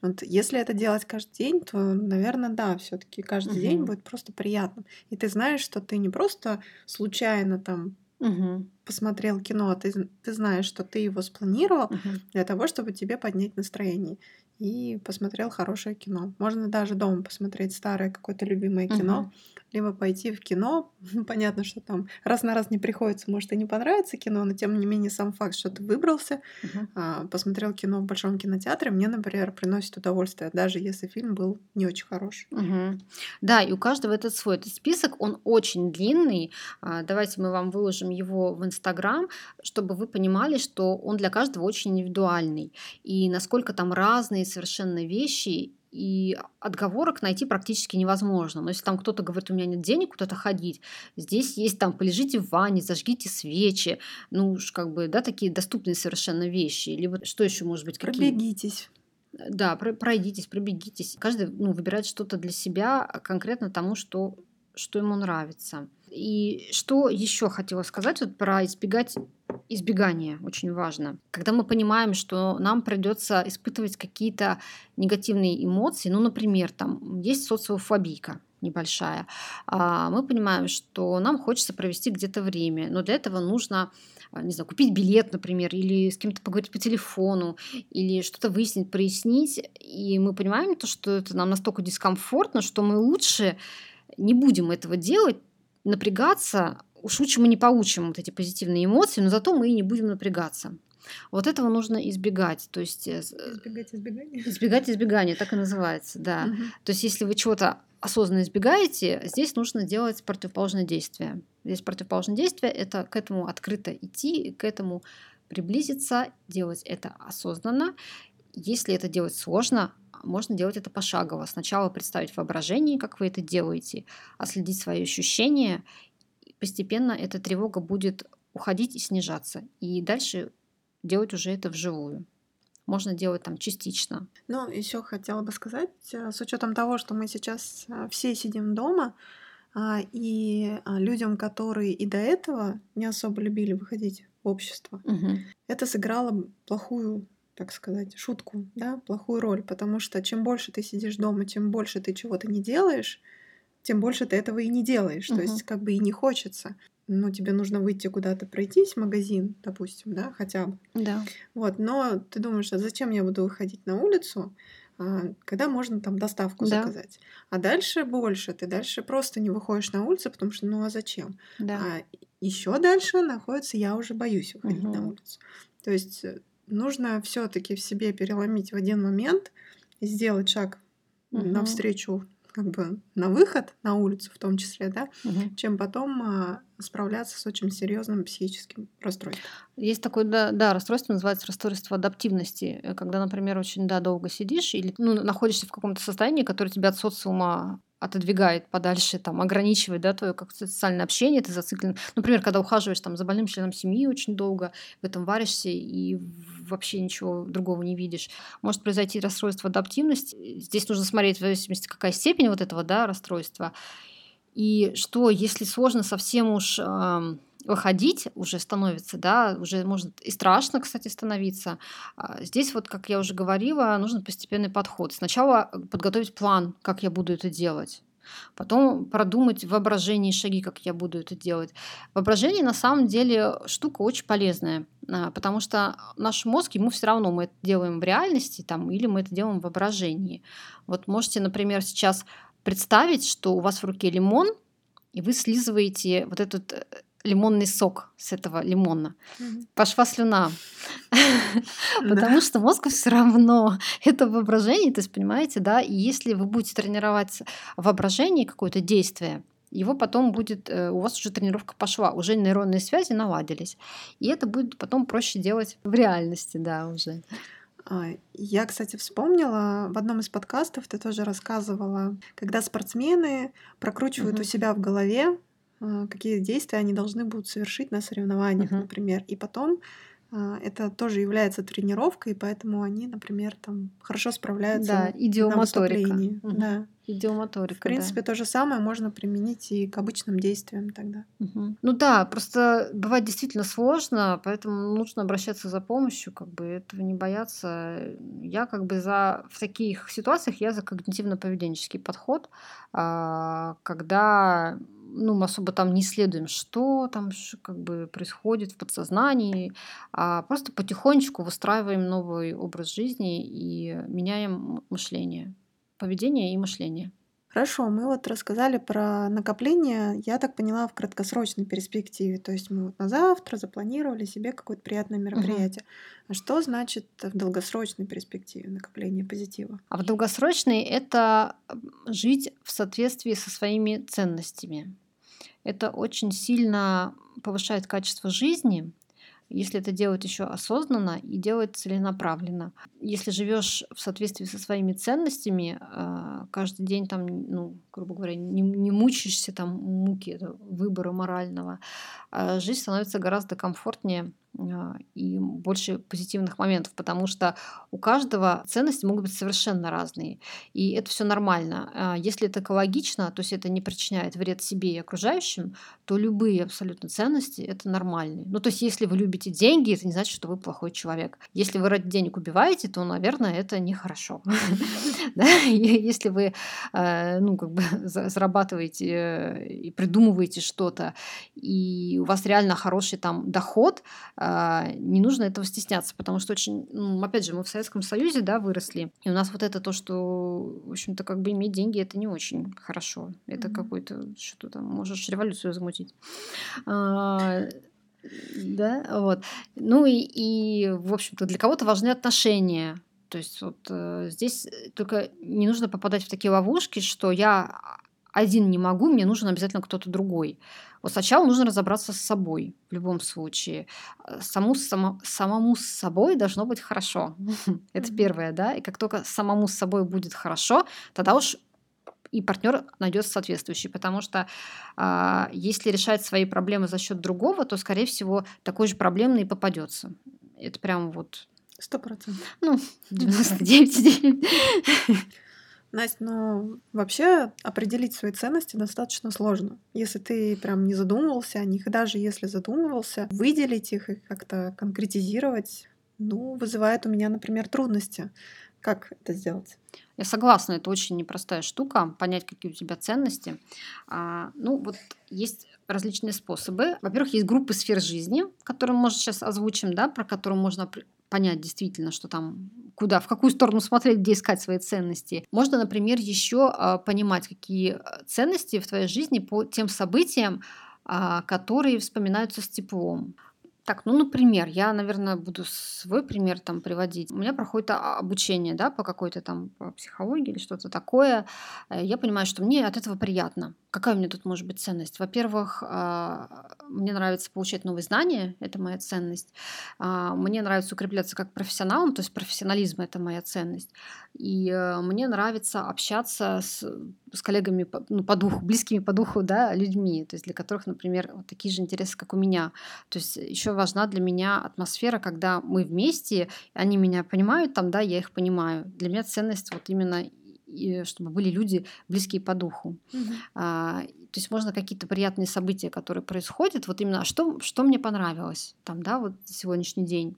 Вот если это делать каждый день, то, наверное, да, все-таки каждый угу. день будет просто приятным. И ты знаешь, что ты не просто случайно там угу. посмотрел кино, а ты, ты знаешь, что ты его спланировал угу. для того, чтобы тебе поднять настроение и посмотрел хорошее кино. Можно даже дома посмотреть старое какое-то любимое кино, угу либо пойти в кино. Понятно, что там раз на раз не приходится, может и не понравится кино, но тем не менее сам факт, что ты выбрался, uh-huh. посмотрел кино в большом кинотеатре, мне, например, приносит удовольствие, даже если фильм был не очень хороший. Uh-huh. Да, и у каждого этот свой этот список, он очень длинный. А, давайте мы вам выложим его в Инстаграм, чтобы вы понимали, что он для каждого очень индивидуальный. И насколько там разные совершенно вещи, и отговорок найти практически невозможно. Но если там кто-то говорит, у меня нет денег куда-то ходить, здесь есть там, полежите в ванне, зажгите свечи, ну уж как бы, да, такие доступные совершенно вещи. Либо что еще может быть? Какие? Пробегитесь. Да, пройдитесь, пробегитесь. Каждый ну, выбирает что-то для себя конкретно тому, что, что ему нравится. И что еще хотела сказать вот про избегать избегание очень важно. Когда мы понимаем, что нам придется испытывать какие-то негативные эмоции, ну, например, там есть социофобийка небольшая, а мы понимаем, что нам хочется провести где-то время, но для этого нужно а, не знаю, купить билет, например, или с кем-то поговорить по телефону, или что-то выяснить, прояснить, и мы понимаем то, что это нам настолько дискомфортно, что мы лучше не будем этого делать, напрягаться, уж лучше мы не получим вот эти позитивные эмоции, но зато мы и не будем напрягаться. Вот этого нужно избегать. То есть, э, избегать избегания. Избегать избегания, так и называется, да. Угу. То есть, если вы чего-то осознанно избегаете, здесь нужно делать противоположное действие. Здесь противоположное действие это к этому открыто идти, к этому приблизиться, делать это осознанно. Если это делать сложно, можно делать это пошагово. Сначала представить воображение, как вы это делаете, отследить свои ощущения постепенно эта тревога будет уходить и снижаться. И дальше делать уже это вживую. Можно делать там частично. Ну, еще хотела бы сказать, э, с учетом того, что мы сейчас э, все сидим дома, а, и а, людям, которые и до этого не особо любили выходить в общество, угу. это сыграло плохую так сказать, шутку, да, плохую роль, потому что чем больше ты сидишь дома, тем больше ты чего-то не делаешь, тем больше ты этого и не делаешь. Угу. То есть как бы и не хочется. Ну, тебе нужно выйти куда-то пройтись, в магазин, допустим, да, хотя бы. Да. Вот, но ты думаешь, а зачем я буду выходить на улицу, а, когда можно там доставку да. заказать. А дальше больше. Ты дальше просто не выходишь на улицу, потому что ну а зачем? Да. А еще дальше находится, я уже боюсь выходить угу. на улицу. То есть э, нужно все-таки в себе переломить в один момент, сделать шаг угу. навстречу как бы на выход на улицу в том числе, да, угу. чем потом а, справляться с очень серьезным психическим расстройством. Есть такое, да, да, расстройство называется расстройство адаптивности, когда, например, очень да, долго сидишь или ну, находишься в каком-то состоянии, которое тебя от социума отодвигает подальше, там, ограничивает, да, твое как социальное общение, ты зациклен. Например, когда ухаживаешь там за больным членом семьи очень долго, в этом варишься и вообще ничего другого не видишь. Может произойти расстройство адаптивности. Здесь нужно смотреть в зависимости, какая степень вот этого, да, расстройства. И что, если сложно совсем уж э, выходить уже становится, да, уже может и страшно, кстати, становиться. А здесь вот, как я уже говорила, нужен постепенный подход. Сначала э, подготовить план, как я буду это делать. Потом продумать в воображении шаги, как я буду это делать. Воображение на самом деле штука очень полезная, а, потому что наш мозг, ему все равно мы это делаем в реальности там, или мы это делаем в воображении. Вот можете, например, сейчас представить, что у вас в руке лимон, и вы слизываете вот этот э, лимонный сок с этого лимона. Угу. Пошла слюна. Потому что мозгу все равно это воображение, то есть, понимаете, да, и если вы будете тренировать воображение, какое-то действие, его потом будет, э, у вас уже тренировка пошла, уже нейронные связи наладились. И это будет потом проще делать в реальности, да, уже. А, я, кстати, вспомнила, в одном из подкастов ты тоже рассказывала, когда спортсмены прокручивают угу. у себя в голове какие действия они должны будут совершить на соревнованиях, uh-huh. например. И потом а, это тоже является тренировкой, поэтому они, например, там хорошо справляются да, идиомоторика. на Угу. Да. Идиомоторика, В принципе, да. то же самое можно применить и к обычным действиям тогда. Угу. Ну да, просто бывает действительно сложно, поэтому нужно обращаться за помощью, как бы этого не бояться. Я как бы за в таких ситуациях я за когнитивно-поведенческий подход, а, когда ну, мы особо там не исследуем, что там как бы происходит в подсознании, а просто потихонечку выстраиваем новый образ жизни и меняем мышление, поведение и мышление. Хорошо, мы вот рассказали про накопление, я так поняла, в краткосрочной перспективе. То есть мы вот на завтра запланировали себе какое-то приятное мероприятие. Угу. А что значит в долгосрочной перспективе накопление позитива? А в долгосрочной это жить в соответствии со своими ценностями. Это очень сильно повышает качество жизни, если это делать еще осознанно и делать целенаправленно. Если живешь в соответствии со своими ценностями, а, каждый день там, ну, грубо говоря, не, не мучаешься там муки выбора морального, а жизнь становится гораздо комфортнее и больше позитивных моментов, потому что у каждого ценности могут быть совершенно разные. И это все нормально. А, если это экологично, то есть это не причиняет вред себе и окружающим, то любые абсолютно ценности это нормальные. Ну, то есть, если вы любите деньги, это не значит, что вы плохой человек. Если вы ради денег убиваете, то, наверное, это нехорошо. Если вы э, ну, как бы зарабатываете э, и придумываете что-то, и у вас реально хороший там доход, а, не нужно этого стесняться, потому что очень, ну, опять же, мы в Советском Союзе, да, выросли, и у нас вот это то, что, в общем-то, как бы иметь деньги, это не очень хорошо. Это mm-hmm. какой-то, что там, можешь революцию замутить. А, да, вот. Ну и, и в общем-то, для кого-то важны отношения. То есть вот э, здесь только не нужно попадать в такие ловушки, что я один не могу, мне нужен обязательно кто-то другой. Вот сначала нужно разобраться с собой в любом случае. Э, саму, само, самому с собой должно быть хорошо. Это первое, да. И как только самому с собой будет хорошо, тогда уж и партнер найдется соответствующий, потому что э, если решать свои проблемы за счет другого, то, скорее всего, такой же проблемный и попадется. Это прям вот... Сто процентов. Ну, 99,9. Настя, ну вообще определить свои ценности достаточно сложно. Если ты прям не задумывался о них, и даже если задумывался, выделить их и как-то конкретизировать, ну, вызывает у меня, например, трудности. Как это сделать? Я согласна, это очень непростая штука, понять, какие у тебя ценности. А, ну, вот есть различные способы. Во-первых, есть группы сфер жизни, которые мы, может, сейчас озвучим, да, про которые можно понять действительно, что там куда, в какую сторону смотреть, где искать свои ценности. Можно, например, еще а, понимать, какие а, ценности в твоей жизни по тем событиям, а, которые вспоминаются с теплом. Так, ну, например, я, наверное, буду свой пример там приводить. У меня проходит обучение, да, по какой-то там по психологии или что-то такое. Э, я понимаю, что мне от этого приятно. Какая у меня тут может быть ценность? Во-первых, а, мне нравится получать новые знания, это моя ценность. А, мне нравится укрепляться как профессионалом, то есть профессионализм это моя ценность. И э, мне нравится общаться с с коллегами по, ну, по духу, близкими по духу, да, людьми, то есть для которых, например, вот такие же интересы, как у меня. То есть еще важна для меня атмосфера, когда мы вместе, они меня понимают, там, да, я их понимаю. Для меня ценность вот именно и чтобы были люди близкие по духу. Мгм. А, то есть можно какие-то приятные события, которые происходят, вот именно, а что, что мне понравилось там, да, вот сегодняшний день.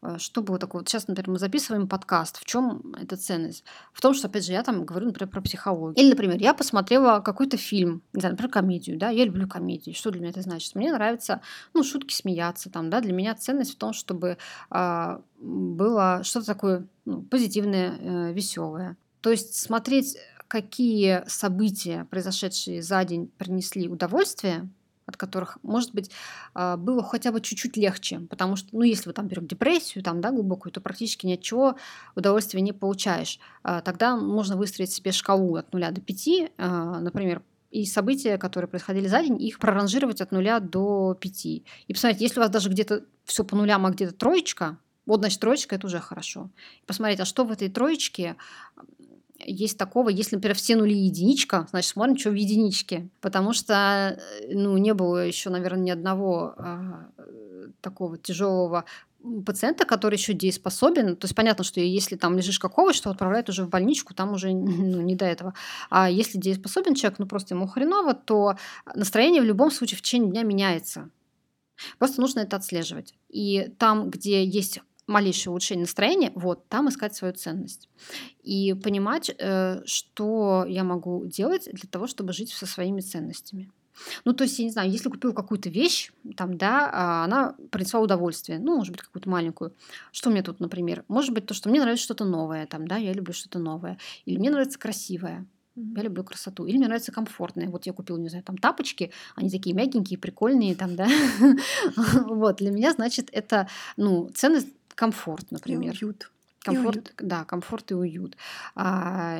А, Что было такое? Вот сейчас, например, мы записываем подкаст. В чем эта ценность? В том, что, опять же, я там говорю, например, про психологию. Или, например, я посмотрела какой-то фильм, не знаю, например, комедию, да, я люблю комедии. Что для меня это значит? Мне нравится, ну, шутки смеяться там, да, для меня ценность в том, чтобы а, было что-то такое ну, позитивное, веселое. То есть смотреть, какие события, произошедшие за день, принесли удовольствие, от которых, может быть, а, было хотя бы чуть-чуть легче. Потому что, ну, если вы там берем депрессию, там, да, глубокую, то практически ни от чего удовольствия не получаешь. А, Тогда можно выстроить себе шкалу от 0 до 5, а, например, и события, которые происходили за день, их проранжировать от 0 до 5. И посмотреть, если у вас даже где-то все по нулям, а где-то троечка, вот, значит, троечка – это уже хорошо. И посмотреть, а что в этой троечке есть такого, если, например, все нули единичка, значит, смотрим, что в единичке. Потому что, э, ну, не было еще, наверное, ни одного а, э, такого тяжелого пациента, который еще дееспособен. То есть понятно, что если там лежишь как овощ, то отправляют уже в больничку, там уже ну, не до этого. А если дееспособен человек, ну просто ему хреново, то настроение в любом случае в течение дня меняется. Просто нужно это отслеживать. И там, где есть малейшее улучшение настроения, вот там искать свою ценность. И понимать, э, что я могу делать для того, чтобы жить со своими ценностями. Ну, то есть, я не знаю, если купил какую-то вещь, там, да, а она принесла удовольствие, ну, может быть, какую-то маленькую. Что мне тут, например? Может быть, то, что мне нравится что-то новое, там, да, я люблю что-то новое. Или мне нравится красивое. Я люблю красоту. Или мне нравится комфортное. Вот я купила, не знаю, там тапочки, они такие мягенькие, прикольные, там, да. Вот, для меня, значит, это, ну, ценность комфорт, например. И уют. Комфорт, и уют. да, комфорт и уют. А,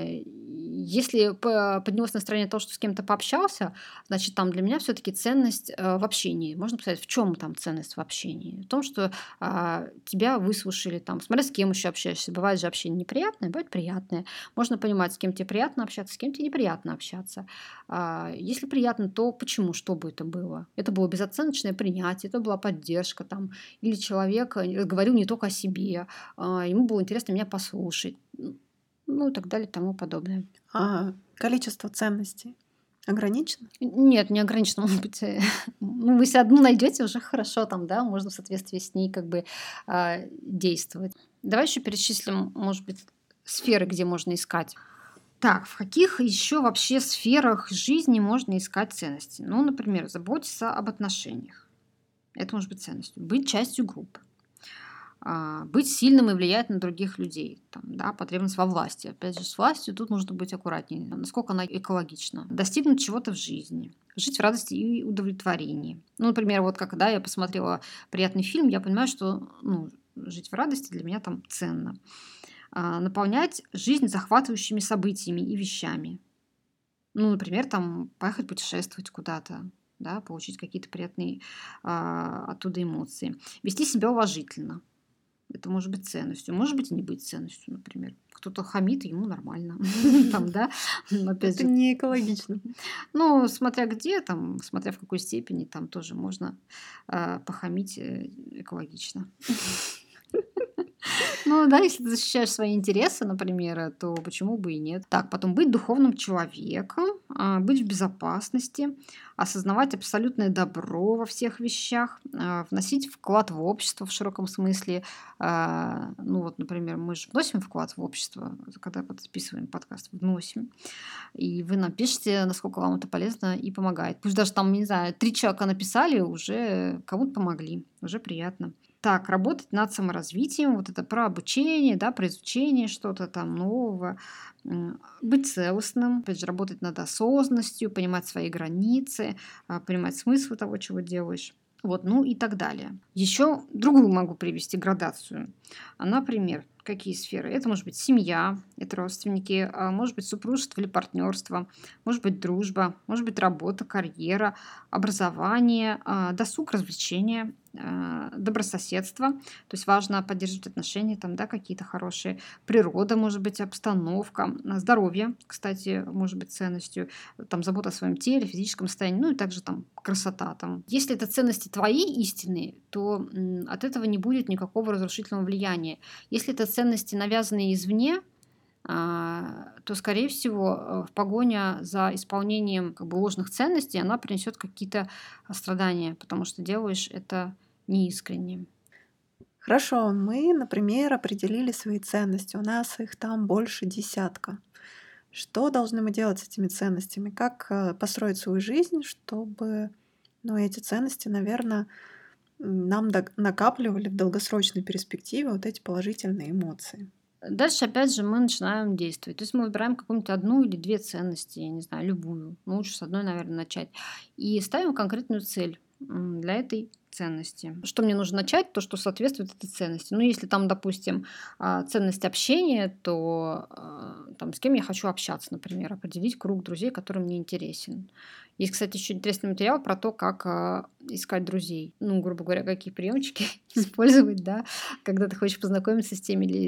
если поднялось настроение того, что с кем-то пообщался, значит, там для меня все-таки ценность э, в общении. Можно сказать, в чем там ценность в общении? В том, что а, тебя выслушали, там, смотря с кем еще общаешься. Бывает же общение неприятное, бывает приятное. Можно понимать, с кем тебе приятно общаться, с кем тебе неприятно общаться. А, если приятно, то почему, что бы это было? Это было безоценочное принятие, это была поддержка, там, или человек э, говорил не только о себе, ему было интересно меня послушать, ну и так далее и тому подобное. А количество ценностей ограничено? Нет, не ограничено. Может быть, э, ну, вы если одну найдете, уже хорошо там, да, можно в соответствии с ней как бы э, действовать. Давай еще перечислим, может быть, сферы, где можно искать. Так, в каких еще вообще сферах жизни можно искать ценности? Ну, например, заботиться об отношениях. Это может быть ценностью. Быть частью группы. А, быть сильным и влиять на других людей. Там, да, потребность во власти. Опять же, с властью тут нужно быть аккуратнее, насколько она экологична. Достигнуть чего-то в жизни. Жить в радости и удовлетворении. Ну, например, вот когда я посмотрела приятный фильм, я понимаю, что ну, жить в радости для меня там ценно. А, наполнять жизнь захватывающими событиями и вещами. Ну, например, там поехать путешествовать куда-то, да, получить какие-то приятные а, оттуда эмоции. Вести себя уважительно. Это может быть ценностью, может быть и не быть ценностью, например. Кто-то хамит, ему нормально. Там, да? Это не экологично. Ну, смотря где, там, смотря в какой степени, там тоже можно э, похамить э, экологично. Ну да, если ты защищаешь свои интересы, например, то почему бы и нет. Так, потом быть духовным человеком, а, быть в безопасности, осознавать абсолютное добро во всех вещах, а, вносить вклад в общество в широком смысле. А, ну вот, например, мы же вносим вклад в общество, когда записываем подкаст, вносим. И вы напишите, насколько вам это полезно и помогает. Пусть даже там, не знаю, три человека написали, уже кому-то помогли, уже приятно. Так, работать над саморазвитием, вот это про обучение, да, про изучение что-то там нового, быть целостным, опять же, работать над осознанностью, понимать свои границы, а, понимать смысл того, чего делаешь. Вот, ну и так далее. Еще другую могу привести градацию. А, например, какие сферы? Это может быть семья, это родственники, а может быть супружество или партнерство, может быть дружба, может быть работа, карьера, образование, а, досуг, развлечения, а, добрососедство. То есть важно поддерживать отношения там, да, какие-то хорошие. Природа, может быть, обстановка, здоровье, кстати, может быть ценностью, там забота о своем теле, физическом состоянии, ну и также там красота. Там. Если это ценности твои истинные, то от этого не будет никакого разрушительного влияния. Если это ценности, навязанные извне, а, то, скорее всего, в погоня за исполнением как бы, ложных ценностей она принесет какие-то страдания, потому что делаешь это неискренне. Хорошо, мы, например, определили свои ценности. У нас их там больше десятка. Что должны мы делать с этими ценностями? Как э, построить свою жизнь, чтобы ну, эти ценности, наверное, нам накапливали в долгосрочной перспективе вот эти положительные эмоции? Дальше, опять же, мы начинаем действовать. То есть мы выбираем какую-нибудь одну или две ценности, я не знаю, любую. Ну, лучше с одной, наверное, начать. И ставим конкретную цель для этой ценности. Что мне нужно начать? То, что соответствует этой ценности. Ну, если там, допустим, а, ценность общения, то а, там, с кем я хочу общаться, например, определить круг друзей, который мне интересен. Есть, кстати, еще интересный материал про то, как а, искать друзей. Ну, грубо говоря, какие приемчики использовать, да, когда ты хочешь познакомиться с теми или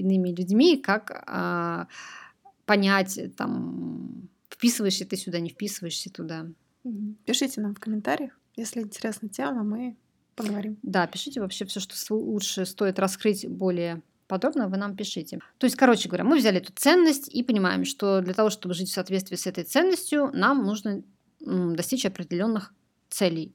иными людьми, как понять, там, вписываешься ты сюда, не вписываешься туда. Пишите нам в комментариях. Если интересна тема, мы поговорим. Да, пишите вообще все, что лучше стоит раскрыть более подробно, вы нам пишите. То есть, короче говоря, мы взяли эту ценность и понимаем, что для того, чтобы жить в соответствии с этой ценностью, нам нужно достичь определенных целей.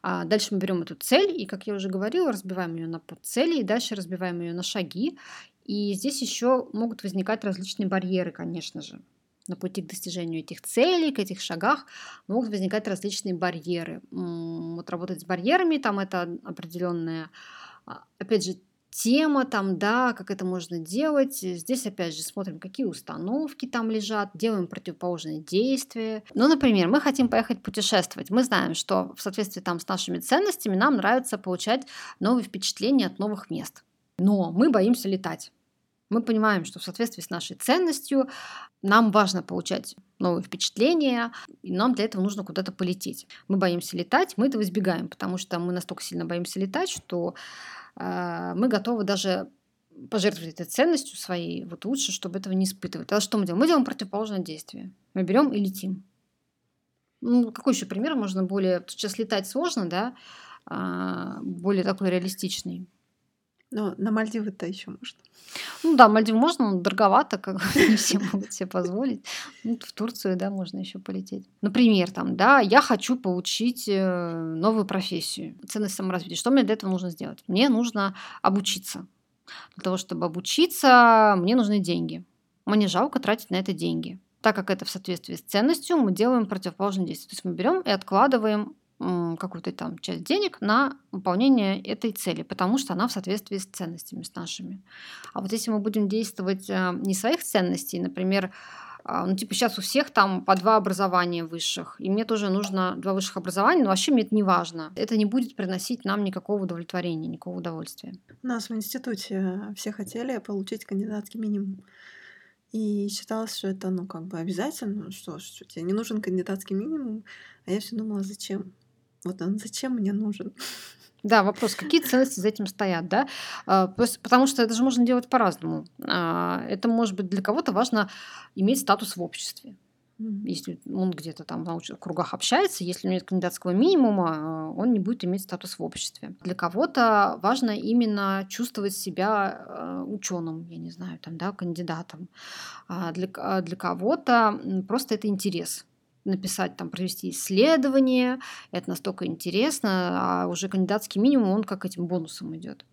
А дальше мы берем эту цель и, как я уже говорила, разбиваем ее на подцели, и дальше разбиваем ее на шаги. И здесь еще могут возникать различные барьеры, конечно же на пути к достижению этих целей, к этих шагах могут возникать различные барьеры. Вот работать с барьерами, там это определенная, опять же, тема там, да, как это можно делать. Здесь, опять же, смотрим, какие установки там лежат, делаем противоположные действия. Ну, например, мы хотим поехать путешествовать. Мы знаем, что в соответствии там с нашими ценностями нам нравится получать новые впечатления от новых мест. Но мы боимся летать. Мы понимаем, что в соответствии с нашей ценностью нам важно получать новые впечатления, и нам для этого нужно куда-то полететь. Мы боимся летать, мы этого избегаем, потому что мы настолько сильно боимся летать, что э, мы готовы даже пожертвовать этой ценностью своей, вот лучше, чтобы этого не испытывать. Тогда что мы делаем? Мы делаем противоположное действие. Мы берем и летим. Ну, какой еще пример можно более... Сейчас летать сложно, да? А, более такой реалистичный. Но на Мальдивы-то еще можно. Ну да, Мальдивы можно, но дороговато, как не все могут себе позволить. Ну, в Турцию, да, можно еще полететь. Например, там, да, я хочу получить э, новую профессию, ценность саморазвития. Что мне для этого нужно сделать? Мне нужно обучиться. Для того, чтобы обучиться, мне нужны деньги. Мне жалко тратить на это деньги. Так как это в соответствии с ценностью, мы делаем противоположное действие. То есть мы берем и откладываем какую-то там часть денег на выполнение этой цели, потому что она в соответствии с ценностями с нашими. А вот если мы будем действовать э, не своих ценностей, например, а, ну, типа, сейчас у всех там по два образования высших, и мне тоже нужно два высших образования, но вообще мне это не важно. Это не будет приносить нам никакого удовлетворения, никакого удовольствия. У нас в институте все хотели получить кандидатский минимум. И считалось, что это, ну, как бы обязательно, что, что тебе не нужен кандидатский минимум. А я все думала, зачем? Вот он зачем мне нужен? Да, вопрос, какие ценности за этим стоят, да? А, потому что это же можно делать по-разному. А, это может быть для кого-то важно иметь статус в обществе. Если он где-то там в научных кругах общается, если у него нет кандидатского минимума, а, он не будет иметь статус в обществе. Для кого-то важно именно чувствовать себя ученым, я не знаю, там, да, кандидатом. Для, для кого-то просто это интерес написать, там, провести исследование, это настолько интересно, а уже кандидатский минимум, он как этим бонусом идет.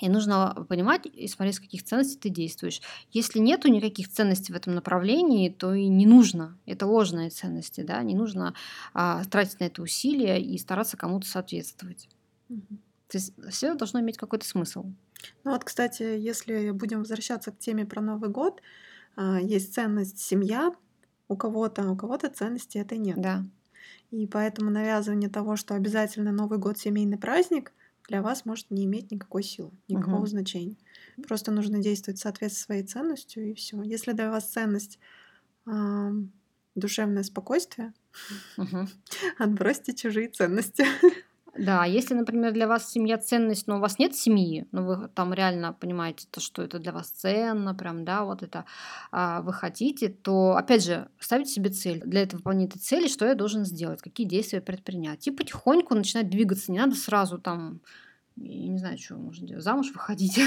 И нужно понимать и смотреть, с каких ценностей ты действуешь. Если нету никаких ценностей в этом направлении, то и не нужно. Это ложные ценности, да, не нужно а, тратить на это усилия и стараться кому-то соответствовать. Угу. То есть все должно иметь какой-то смысл. Ну вот, кстати, если будем возвращаться к теме про Новый год, а, есть ценность семья, у кого-то, а у кого-то ценности этой нет. Да. И поэтому навязывание того, что обязательно Новый год семейный праздник, для вас может не иметь никакой силы, никакого Мгм. значения. Просто нужно действовать в соответствии со своей ценностью, и все. Если для вас ценность ам, душевное спокойствие, Мгм. отбросьте чужие ценности. Да, если, например, для вас семья ценность, но у вас нет семьи, но вы там реально понимаете, то, что это для вас ценно, прям, да, вот это а, вы хотите, то, опять же, ставите себе цель. Для этого выполнения этой цели, что я должен сделать, какие действия предпринять. И потихоньку начинать двигаться. Не надо сразу там, я не знаю, что можно делать, замуж выходить.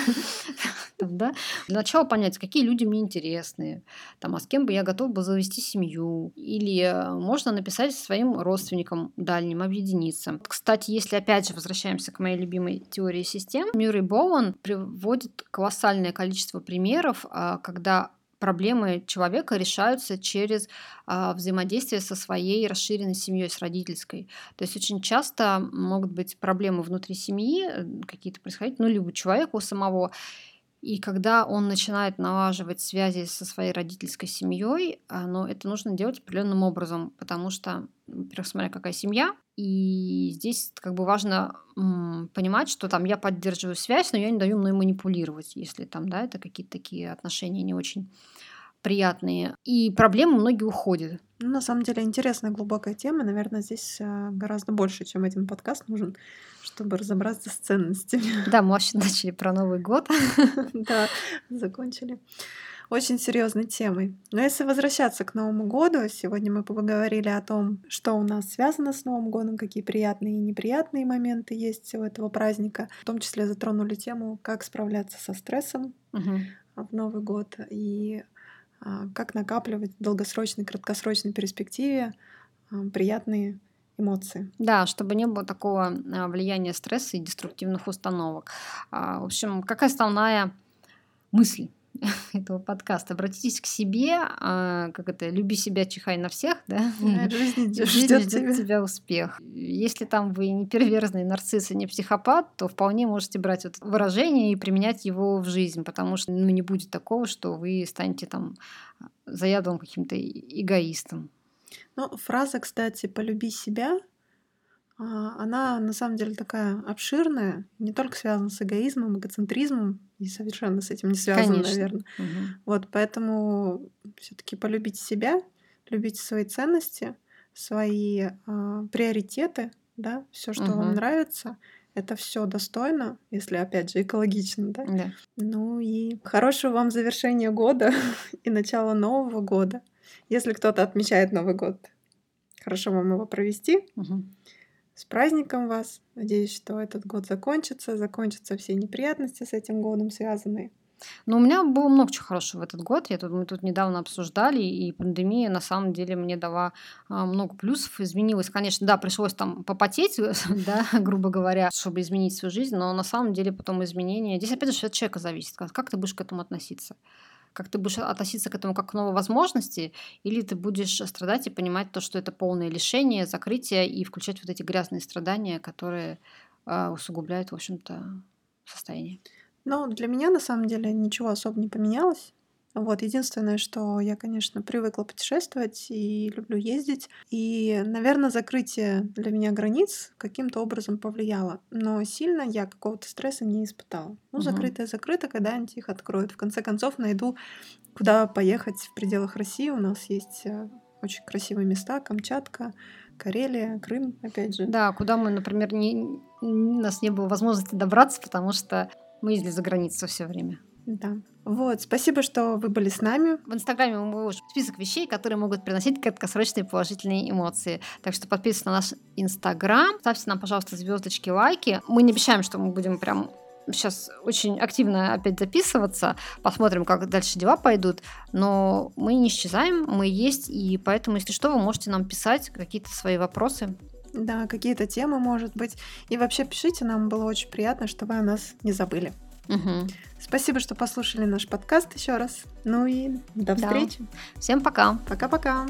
Там? Для начала понять, какие люди мне интересны, там, а с кем бы я готов был завести семью. Или э, можно написать своим родственникам дальним, объединиться. Кстати, если опять же возвращаемся к моей любимой теории систем, Мюррей Боуэн приводит колоссальное количество примеров, а, когда проблемы человека решаются через а, взаимодействие со своей расширенной семьей, с родительской. То есть очень часто могут быть проблемы внутри семьи, э, какие-то происходить, ну, либо человека у самого, и когда он начинает налаживать связи со своей родительской семьей, а, но это нужно делать определенным образом, потому что, во-первых, смотря какая семья, и здесь как бы важно понимать, что там я поддерживаю связь, но я не даю мной манипулировать, если там, да, это какие-то такие отношения не очень приятные. И проблемы многие уходят. Ну, на самом деле, интересная глубокая тема. Наверное, здесь а, гораздо больше, чем один подкаст нужен, чтобы разобраться с ценностями. Да, мы вообще начали про Новый год. Да, закончили. Очень серьезной темой. Но если возвращаться к Новому году, сегодня мы поговорили о том, что у нас связано с Новым годом, какие приятные и неприятные моменты есть у этого праздника. В том числе затронули тему, как справляться со стрессом Мгм. в Новый год и как накапливать в долгосрочной, краткосрочной перспективе а, приятные эмоции. Да, чтобы не было такого а, влияния стресса и деструктивных установок. А, В общем, какая основная мысль этого подкаста? Обратитесь к себе, а, как это, люби себя, чихай на всех, да? Жизнь ждет тебя. тебя успех. Если там вы не перверзный нарцисс и не психопат, то вполне можете брать это выражение и применять его в жизнь, потому что ну, не будет такого, что вы станете там заядлым каким-то эгоистом. Ну, фраза, кстати, «полюби себя», а, она на самом деле такая обширная, не только связана с эгоизмом, эгоцентризмом, и совершенно с этим не связана, Конечно. наверное. Мгм. Вот, поэтому все-таки полюбите себя, любите свои ценности, свои а, приоритеты, да, все, что вам Мгм. нравится, это все достойно, если опять же экологично, да. Да. Ну и хорошего вам завершения года и начала Нового года. Если кто-то отмечает Новый год, хорошо вам его провести. Мгм. С праздником вас. Надеюсь, что этот год закончится, закончатся все неприятности с этим годом связанные. Но у меня было много чего хорошего в этот год. Я тут, мы тут недавно обсуждали, и пандемия на самом деле мне дала а, много плюсов. Изменилось, конечно, да, пришлось там попотеть, да, грубо говоря, чтобы изменить свою жизнь, но на самом деле потом изменения... Здесь опять же от человека зависит, как, как ты будешь к этому относиться. Как ты будешь относиться к этому как к новой возможности, или ты будешь страдать и понимать то, что это полное лишение, закрытие, и включать вот эти грязные страдания, которые а, усугубляют, в общем-то, состояние. Но для меня на самом деле ничего особо не поменялось. Вот, единственное, что я, конечно, привыкла путешествовать и люблю ездить. И, наверное, закрытие для меня границ каким-то образом повлияло. Но сильно я какого-то стресса не испытала. Ну, закрытое закрыто, когда-нибудь их откроют. В конце концов, найду, куда поехать в пределах России. У нас есть э, очень красивые места. Камчатка, Карелия, Крым, опять же. Да, куда мы, например, не, у нас не было возможности добраться, потому что мы ездили за границу все время. Да. Вот, спасибо, что вы были с нами. В Инстаграме мы выложим список вещей, которые могут приносить краткосрочные положительные эмоции. Так что подписывайтесь на наш Инстаграм, ставьте нам, пожалуйста, звездочки, лайки. Мы не обещаем, что мы будем прям сейчас очень активно опять записываться, посмотрим, как дальше дела пойдут, но мы не исчезаем, мы есть, и поэтому, если что, вы можете нам писать какие-то свои вопросы. Да, какие-то темы, может быть. И вообще пишите, нам было очень приятно, что вы о нас не забыли. Мгм. Спасибо, что послушали наш подкаст еще раз. Ну и до Да. встречи. Всем пока! Пока-пока.